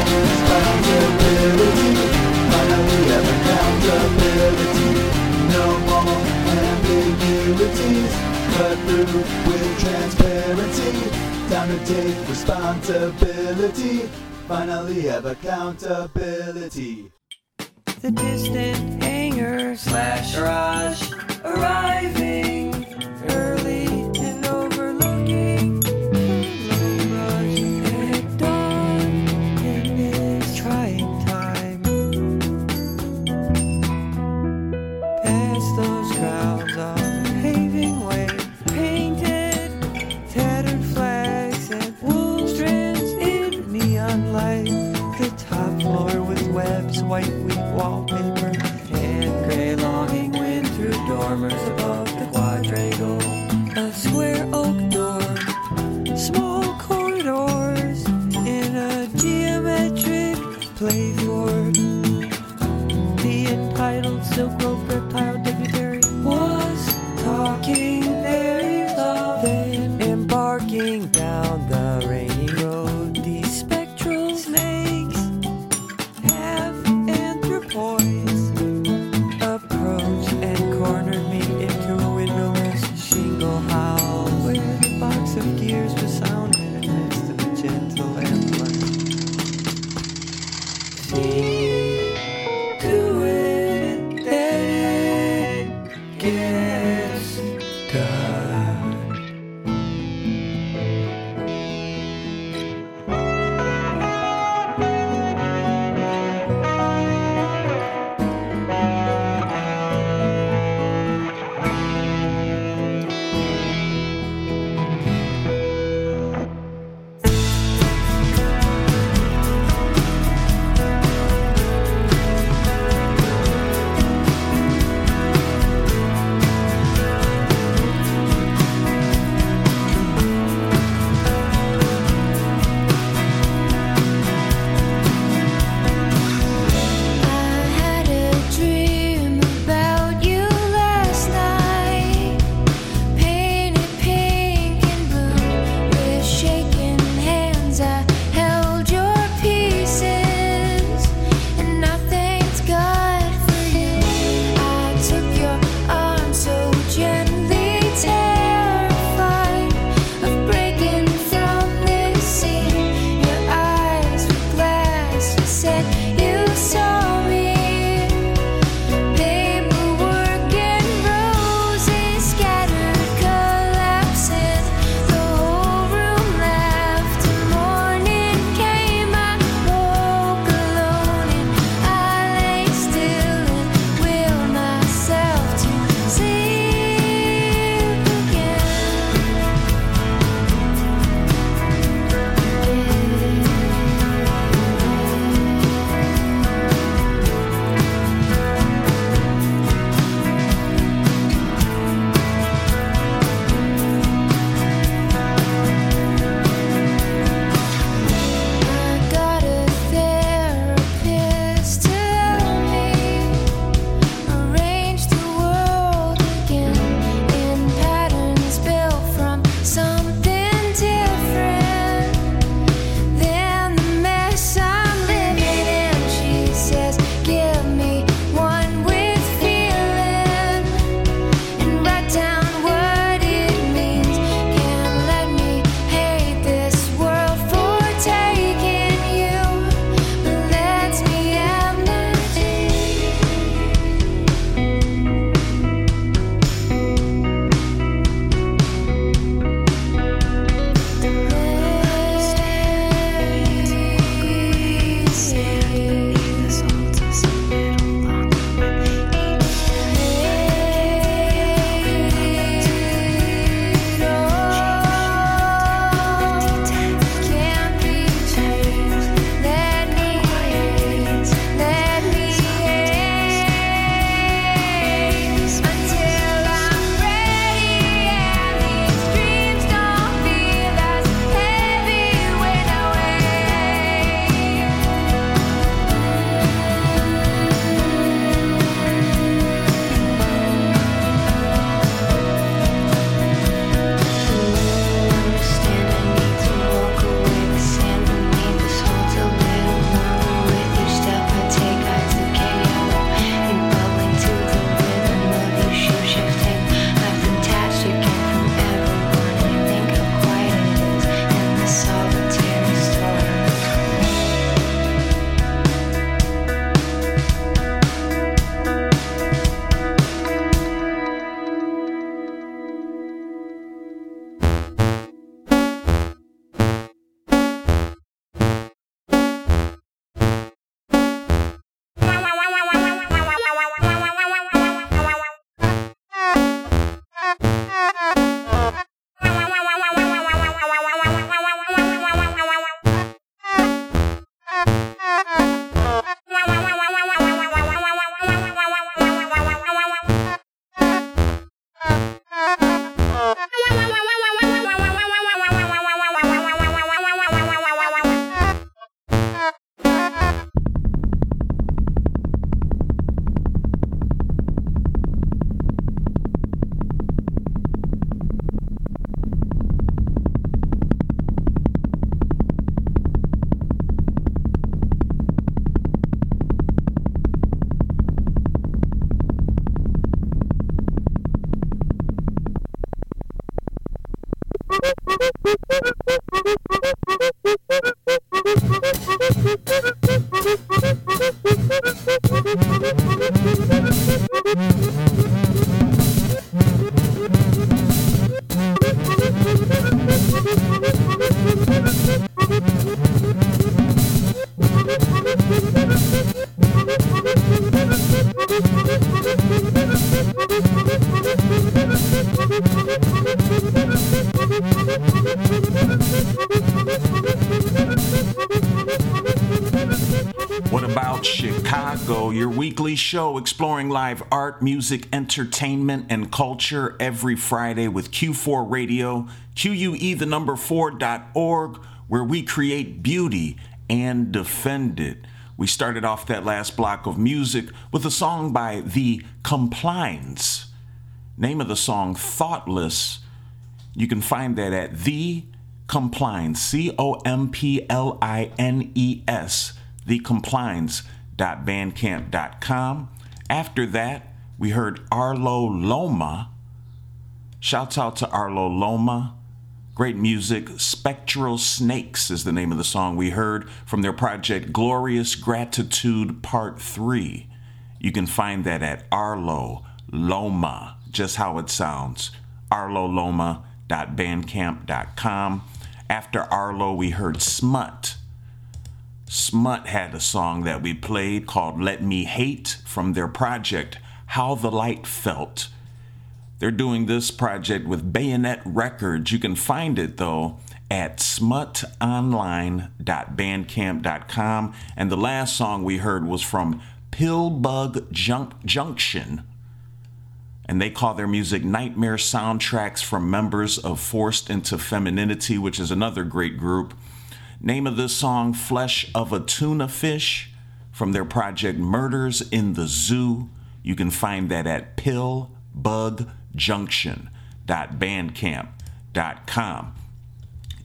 responsibility. Finally have accountability. No more ambiguities. Cut through with transparency. Time to take responsibility. Finally have accountability. The distant hangar slash garage arriving early weekly show exploring live art, music, entertainment, and culture every Friday with Q4 Radio, QUE the number 4.org, where we create beauty and defend it. We started off that last block of music with a song by The Complines. Name of the song, Thoughtless. You can find that at The Complines, The C O M P L I N E S, thecomplines.bandcamp.com. After that, we heard Arlo Loma. Shouts out to Arlo Loma. Great music. Spectral Snakes is the name of the song we heard from their project Glorious Gratitude Part 3. You can find that at Arlo Loma, just how it sounds. arloloma.bandcamp.com. After Arlo, we heard Smut. Smut had a song that we played called Let Me Hate from their project How the Light Felt. They're doing this project with Bayonet Records. You can find it though at smutonline.bandcamp.com. And the last song we heard was from Pillbug Junk- Junction. And they call their music Nightmare Soundtracks from members of Forced into Femininity, which is another great group. Name of this song, Flesh of a Tuna Fish, from their project Murders in the Zoo. You can find that at pillbugjunction.bandcamp.com.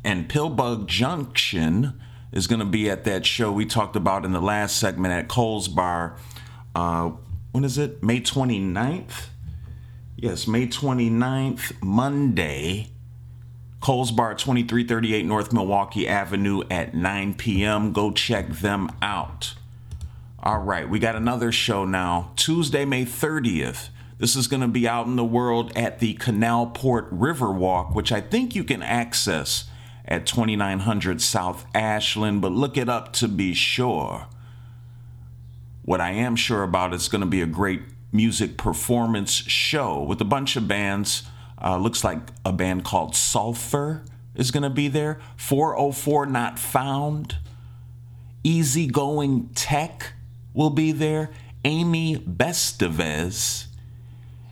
And Pillbug Junction is going to be at that show we talked about in the last segment at Cole's Bar. Uh, when is it? May 29th? Yes, May 29th, Monday. Coles Bar, 2338 North Milwaukee Avenue at 9 p.m. Go check them out. All right, we got another show now. Tuesday, May 30th. This is going to be out in the world at the Canal Port Riverwalk, which I think you can access at 2900 South Ashland, but look it up to be sure. What I am sure about is going to be a great music performance show with a bunch of bands. Uh, looks like a band called Sulfur is going to be there. 404 Not Found. Easygoing Tech will be there. Amy Bestevez.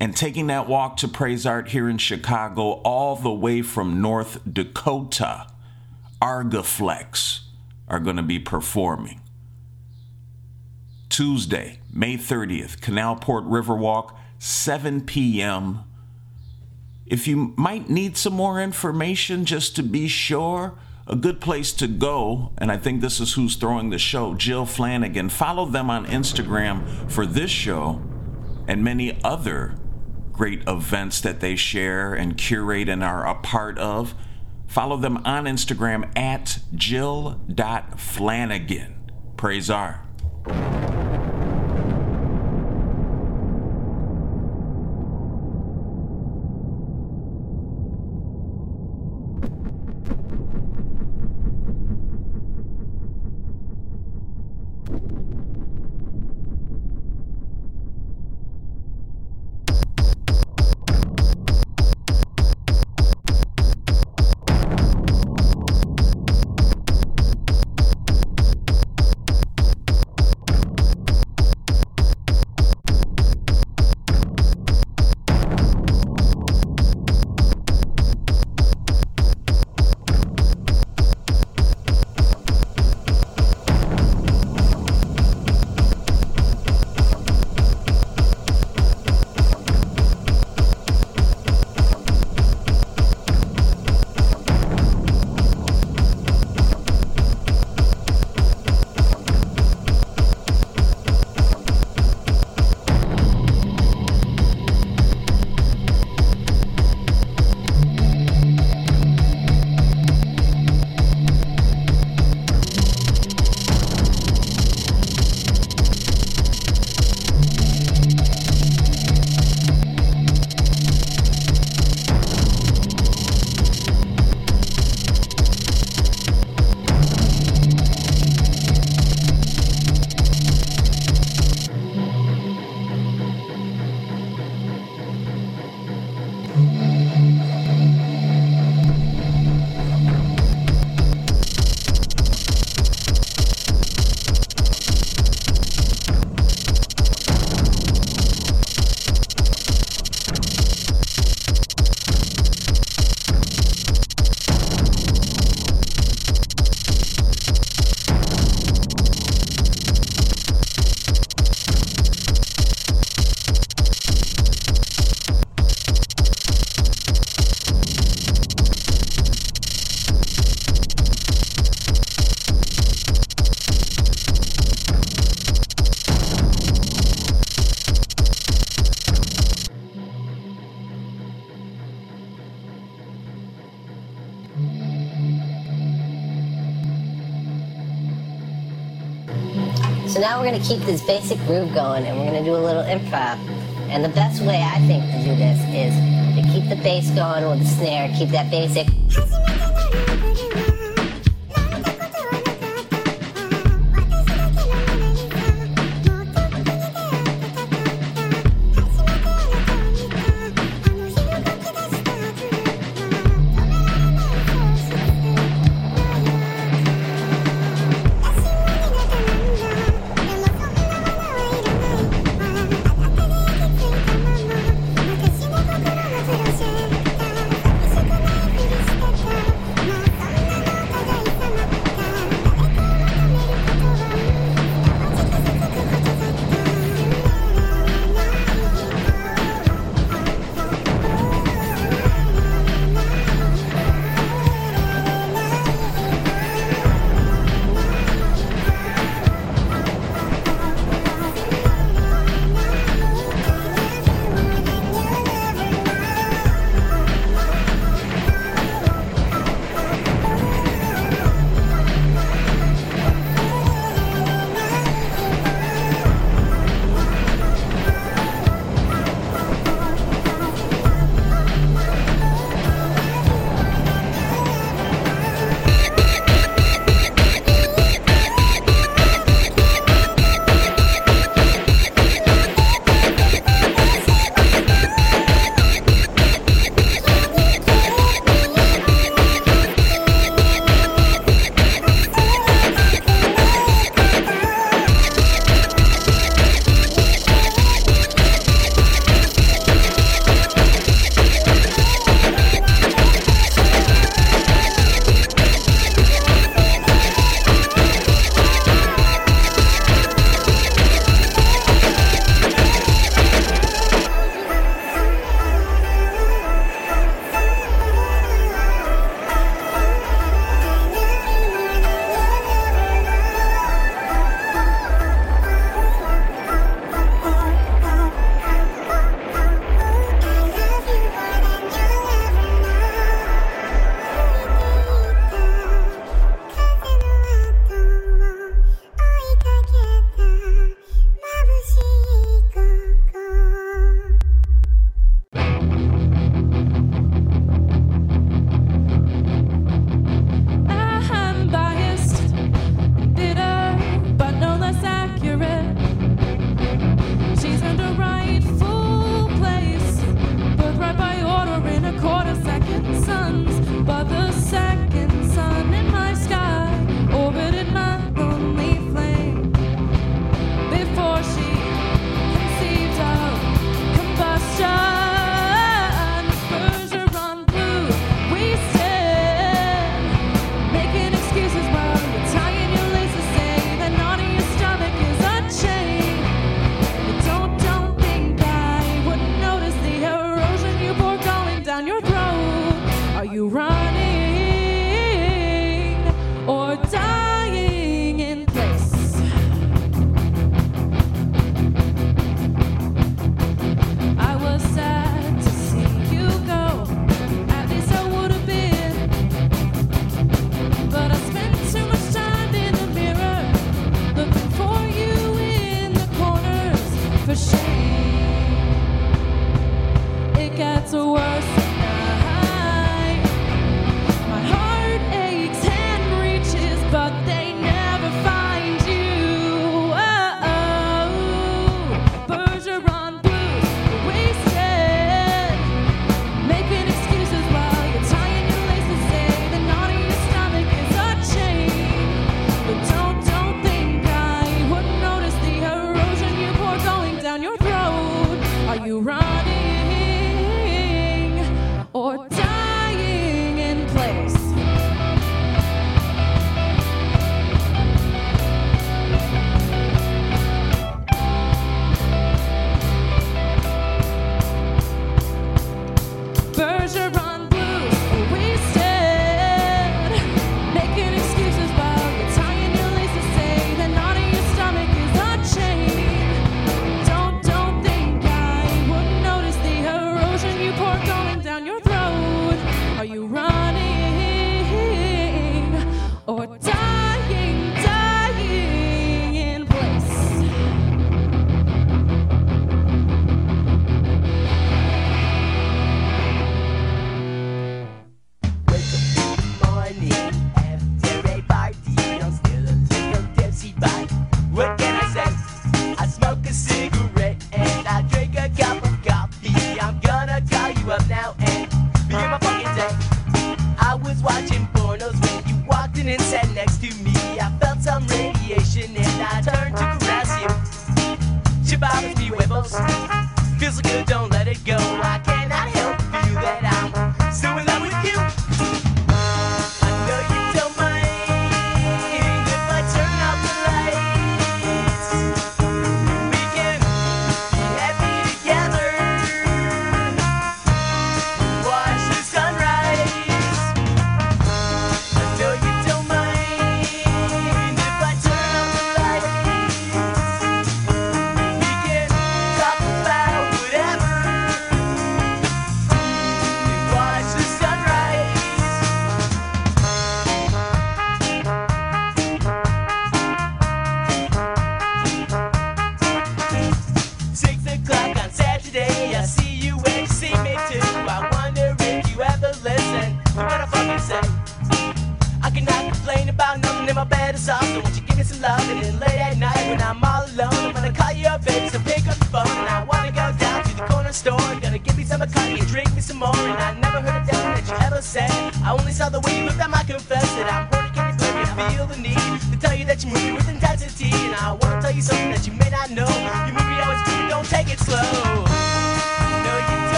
And taking that walk to Praise Art here in Chicago, all the way from North Dakota, Argaflex are going to be performing. Tuesday, May 30th, Canalport Riverwalk, 7 p.m. If you might need some more information just to be sure, a good place to go, and I think this is who's throwing the show, Jill Flanagan. Follow them on Instagram for this show and many other great events that they share and curate and are a part of. Follow them on Instagram at jill.flanagan. Praise art. We're gonna keep this basic groove going and we're gonna do a little improv. And the best way I think to do this is to keep the bass going with the snare, keep that basic.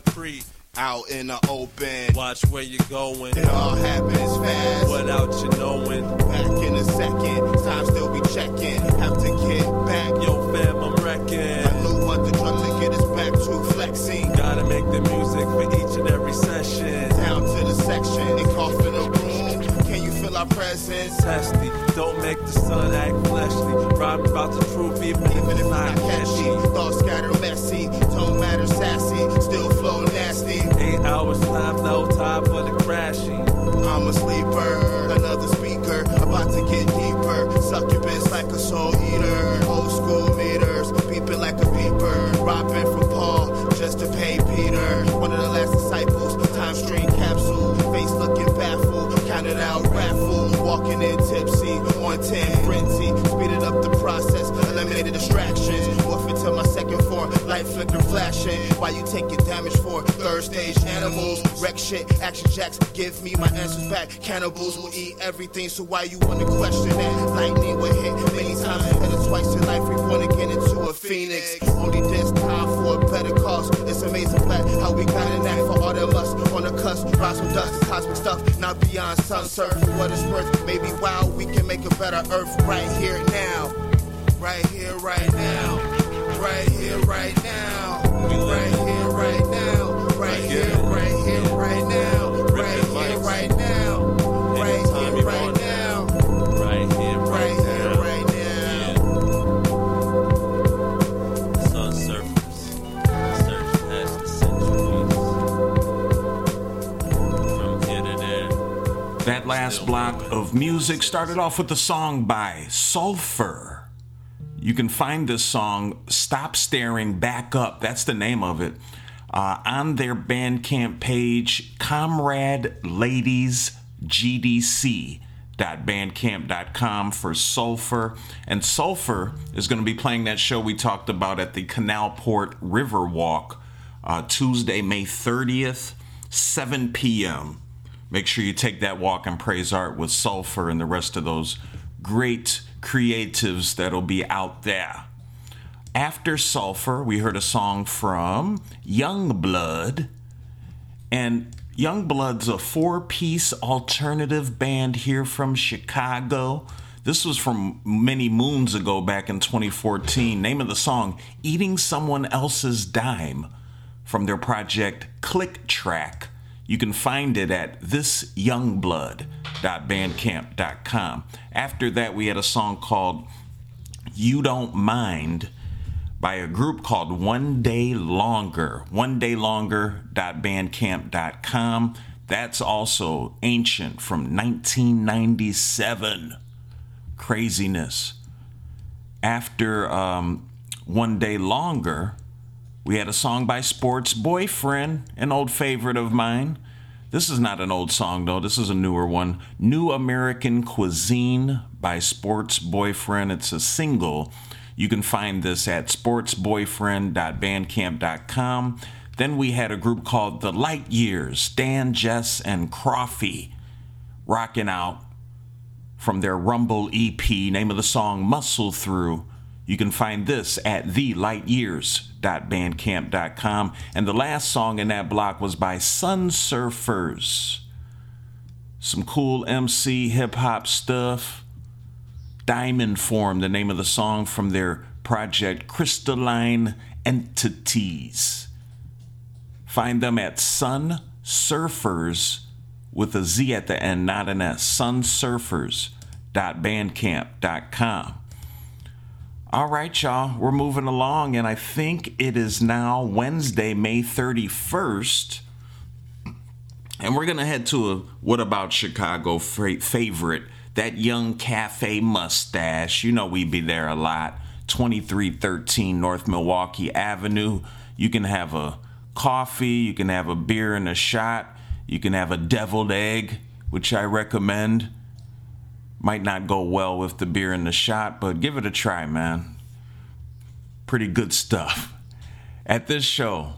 Concrete. Out in the open. Watch where you're going. It all happens fast. Without you knowing. Back in a second. Time still be checking. Have to get back. Yo, fam, I'm wrecking. I knew what the drug to get us back to flexing. Gotta make the music for each and every session. Down to the section and cough in the room. Can you feel our presence? Testy. Don't make the sun act fleshly. Rhyme about the truth, even, Even if it's not catchy. Thoughts scatter messy. Don't matter sassy. Still flow. Eight hours time, no time for the crashing. I'm a sleeper, another speaker, about to get deeper. Succubus like a soul eater, old school meters, beeping like a beeper. Robbing from Paul just to pay Peter. One of the last disciples, time stream capsule, face looking baffled, counted out raffle, walking in tipsy, on 10 frenzy, speeded up the process, eliminated distractions, my light flicker flashing. Why you taking damage for third stage animals? Wreck shit, action jacks, give me my answers back. Cannibals will eat everything, so why you wanna question that? Lightning will hit many times, better twice in life, reborn again into a phoenix. Only this time for a better cause. It's amazing black how we got an act for all the lust on the cusp. Rise from dust, cosmic stuff, not beyond sun surf. For what it's worth, maybe wow, we can make a better earth right here now. Right here, right now. Right here, right now. Right here, right now. Right here, right here, right now. Right here, right now. Right here, right now. Right here, Right here, right now. Sun surface. Search past the centuries. From here to there. That last block of music started off with a song by Sulfur. You can find this song, Stop Staring Back Up, that's the name of it, uh, on their Bandcamp page, Comrade Ladies GDC bandcamp.com for Sulfur. And Sulfur is going to be playing that show we talked about at the Canalport Riverwalk uh, Tuesday, May 30th, 7 p.m. Make sure you take that walk and praise art with Sulfur and the rest of those great creatives that'll be out there. After Sulfur, we heard a song from Youngblood. And Youngblood's a four piece alternative band here from Chicago. This was from many moons ago, back in 2014. Name of the song, Eating Someone Else's Dime, from their project Click Track. You can find it at thisyoungblood.bandcamp.com. After that, we had a song called You Don't Mind by a group called One Day Longer. One Day Longer.bandcamp.com. That's also ancient from 1997. Craziness. After um, One Day Longer, we had a song by Sports Boyfriend, an old favorite of mine. This is not an old song, though. This is a newer one. New American Cuisine by Sports Boyfriend. It's a single. You can find this at sportsboyfriend.bandcamp.com. Then we had a group called The Light Years, Dan, Jess, and Croffy, rocking out from their Rumble EP. Name of the song, Muscle Through. You can find this at thelightyears.bandcamp.com. And the last song in that block was by Sun Surfers. Some cool MC hip hop stuff. Diamond Form, the name of the song from their project Crystalline Entities. Find them at Sun Surfers with a Z at the end, not an S. Sunsurferz.bandcamp.com. All right, y'all, we're moving along, and I think it is now Wednesday, May 31st. And we're going to head to a What About Chicago favorite, that young cafe mustache. You know, we'd be there a lot. 2313 North Milwaukee Avenue. You can have a coffee, you can have a beer and a shot, you can have a deviled egg, which I recommend. Might not go well with the beer and the shot, but give it a try, man. Pretty good stuff. At this show,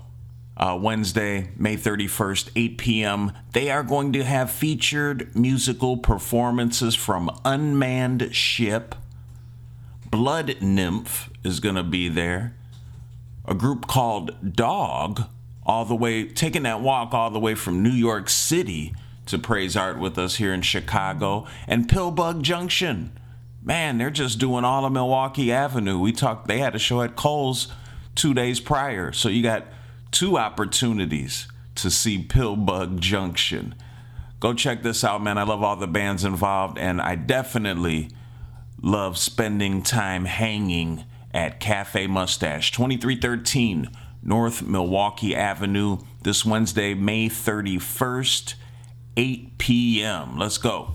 uh, Wednesday, May 31st, 8 p.m., they are going to have featured musical performances from Unmanned Ship. Blood Nymph is going to be there. A group called Dog, all the way, taking that walk all the way from New York City to praise art with us here in Chicago. And Pillbug Junction. Man, they're just doing all of Milwaukee Avenue. We talked, they had a show at Cole's two days prior. So you got two opportunities to see Pillbug Junction. Go check this out, man. I love all the bands involved, and I definitely love spending time hanging at Cafe Mustache, 2313 North Milwaukee Avenue, this Wednesday, May 31st, 8 p.m. Let's go.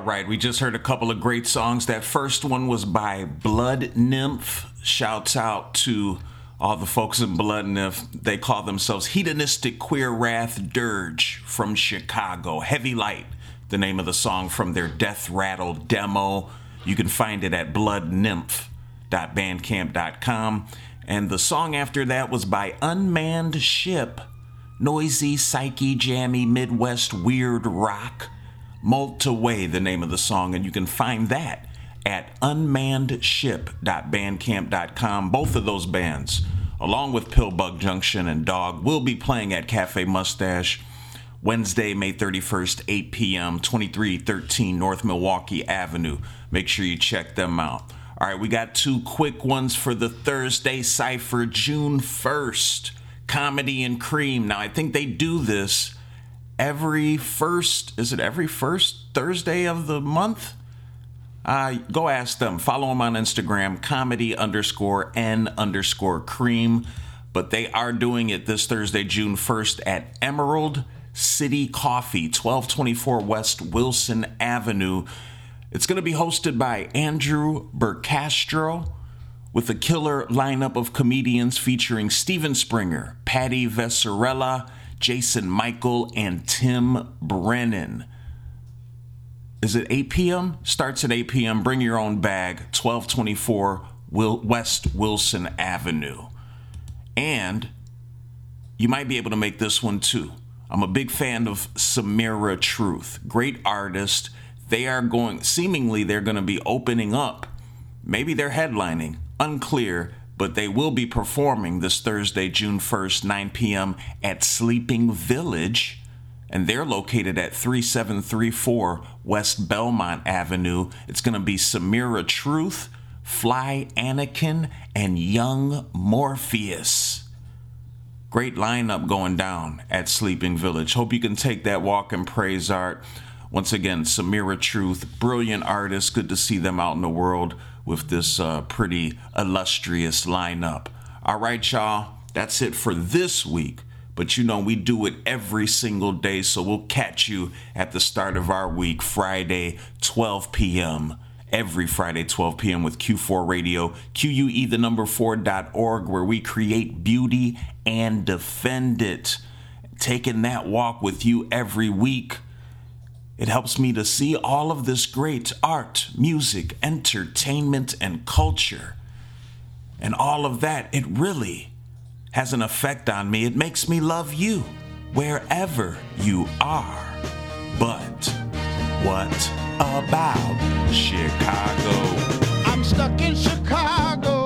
Right, we just heard a couple of great songs. That first one was by Blood Nymph. Shouts out to all the folks in Blood Nymph. They call themselves Hedonistic Queer Wrath Dirge from Chicago. Heavy Light, the name of the song from their Death Rattle demo. You can find it at bloodnymph.bandcamp.com. And the song after that was by Unmanned Ship. Noisy, psyche, jammy, Midwest weird rock. Multiway, the name of the song, and you can find that at unmannedship.bandcamp.com. Both of those bands, along with Pillbug Junction and Dog, will be playing at Cafe Mustache Wednesday, May 31st, 8 p.m., 2313 North Milwaukee Avenue. Make sure you check them out. All right, we got two quick ones for the Thursday Cypher, June 1st. Comedy and Cream. Now, I think they do this every first, is it every first Thursday of the month? Uh, go ask them. Follow them on Instagram, comedy underscore n underscore cream. But they are doing it this Thursday, June 1st at Emerald City Coffee, 1224 West Wilson Avenue. It's going to be hosted by Andrew Burcastro with a killer lineup of comedians featuring Steven Springer, Patty Vesarella, Jason Michael, and Tim Brennan. Is it 8 p.m.? Starts at 8 p.m. Bring your own bag, 1224 West Wilson Avenue. And you might be able to make this one too. I'm a big fan of Samira Truth, great artist. They are going, seemingly, they're going to be opening up. Maybe they're headlining, unclear, but they will be performing this Thursday, June 1st, 9 p.m. at Sleeping Village. And they're located at 3734 West Belmont Avenue. It's going to be Samira Truth, Fly Anakin, and Young Morpheus. Great lineup going down at Sleeping Village. Hope you can take that walk and praise art. Once again, Samira Truth, brilliant artist. Good to see them out in the world with this uh, pretty illustrious lineup. All right, y'all, that's it for this week. But you know, we do it every single day, so we'll catch you at the start of our week, Friday, 12 p.m. Every Friday, 12 p.m. with Q4 Radio, QUE the number 4.org, where we create beauty and defend it. Taking that walk with you every week. It helps me to see all of this great art, music, entertainment, and culture. And all of that, it really has an effect on me. It makes me love you wherever you are. But what about Chicago? I'm stuck in Chicago.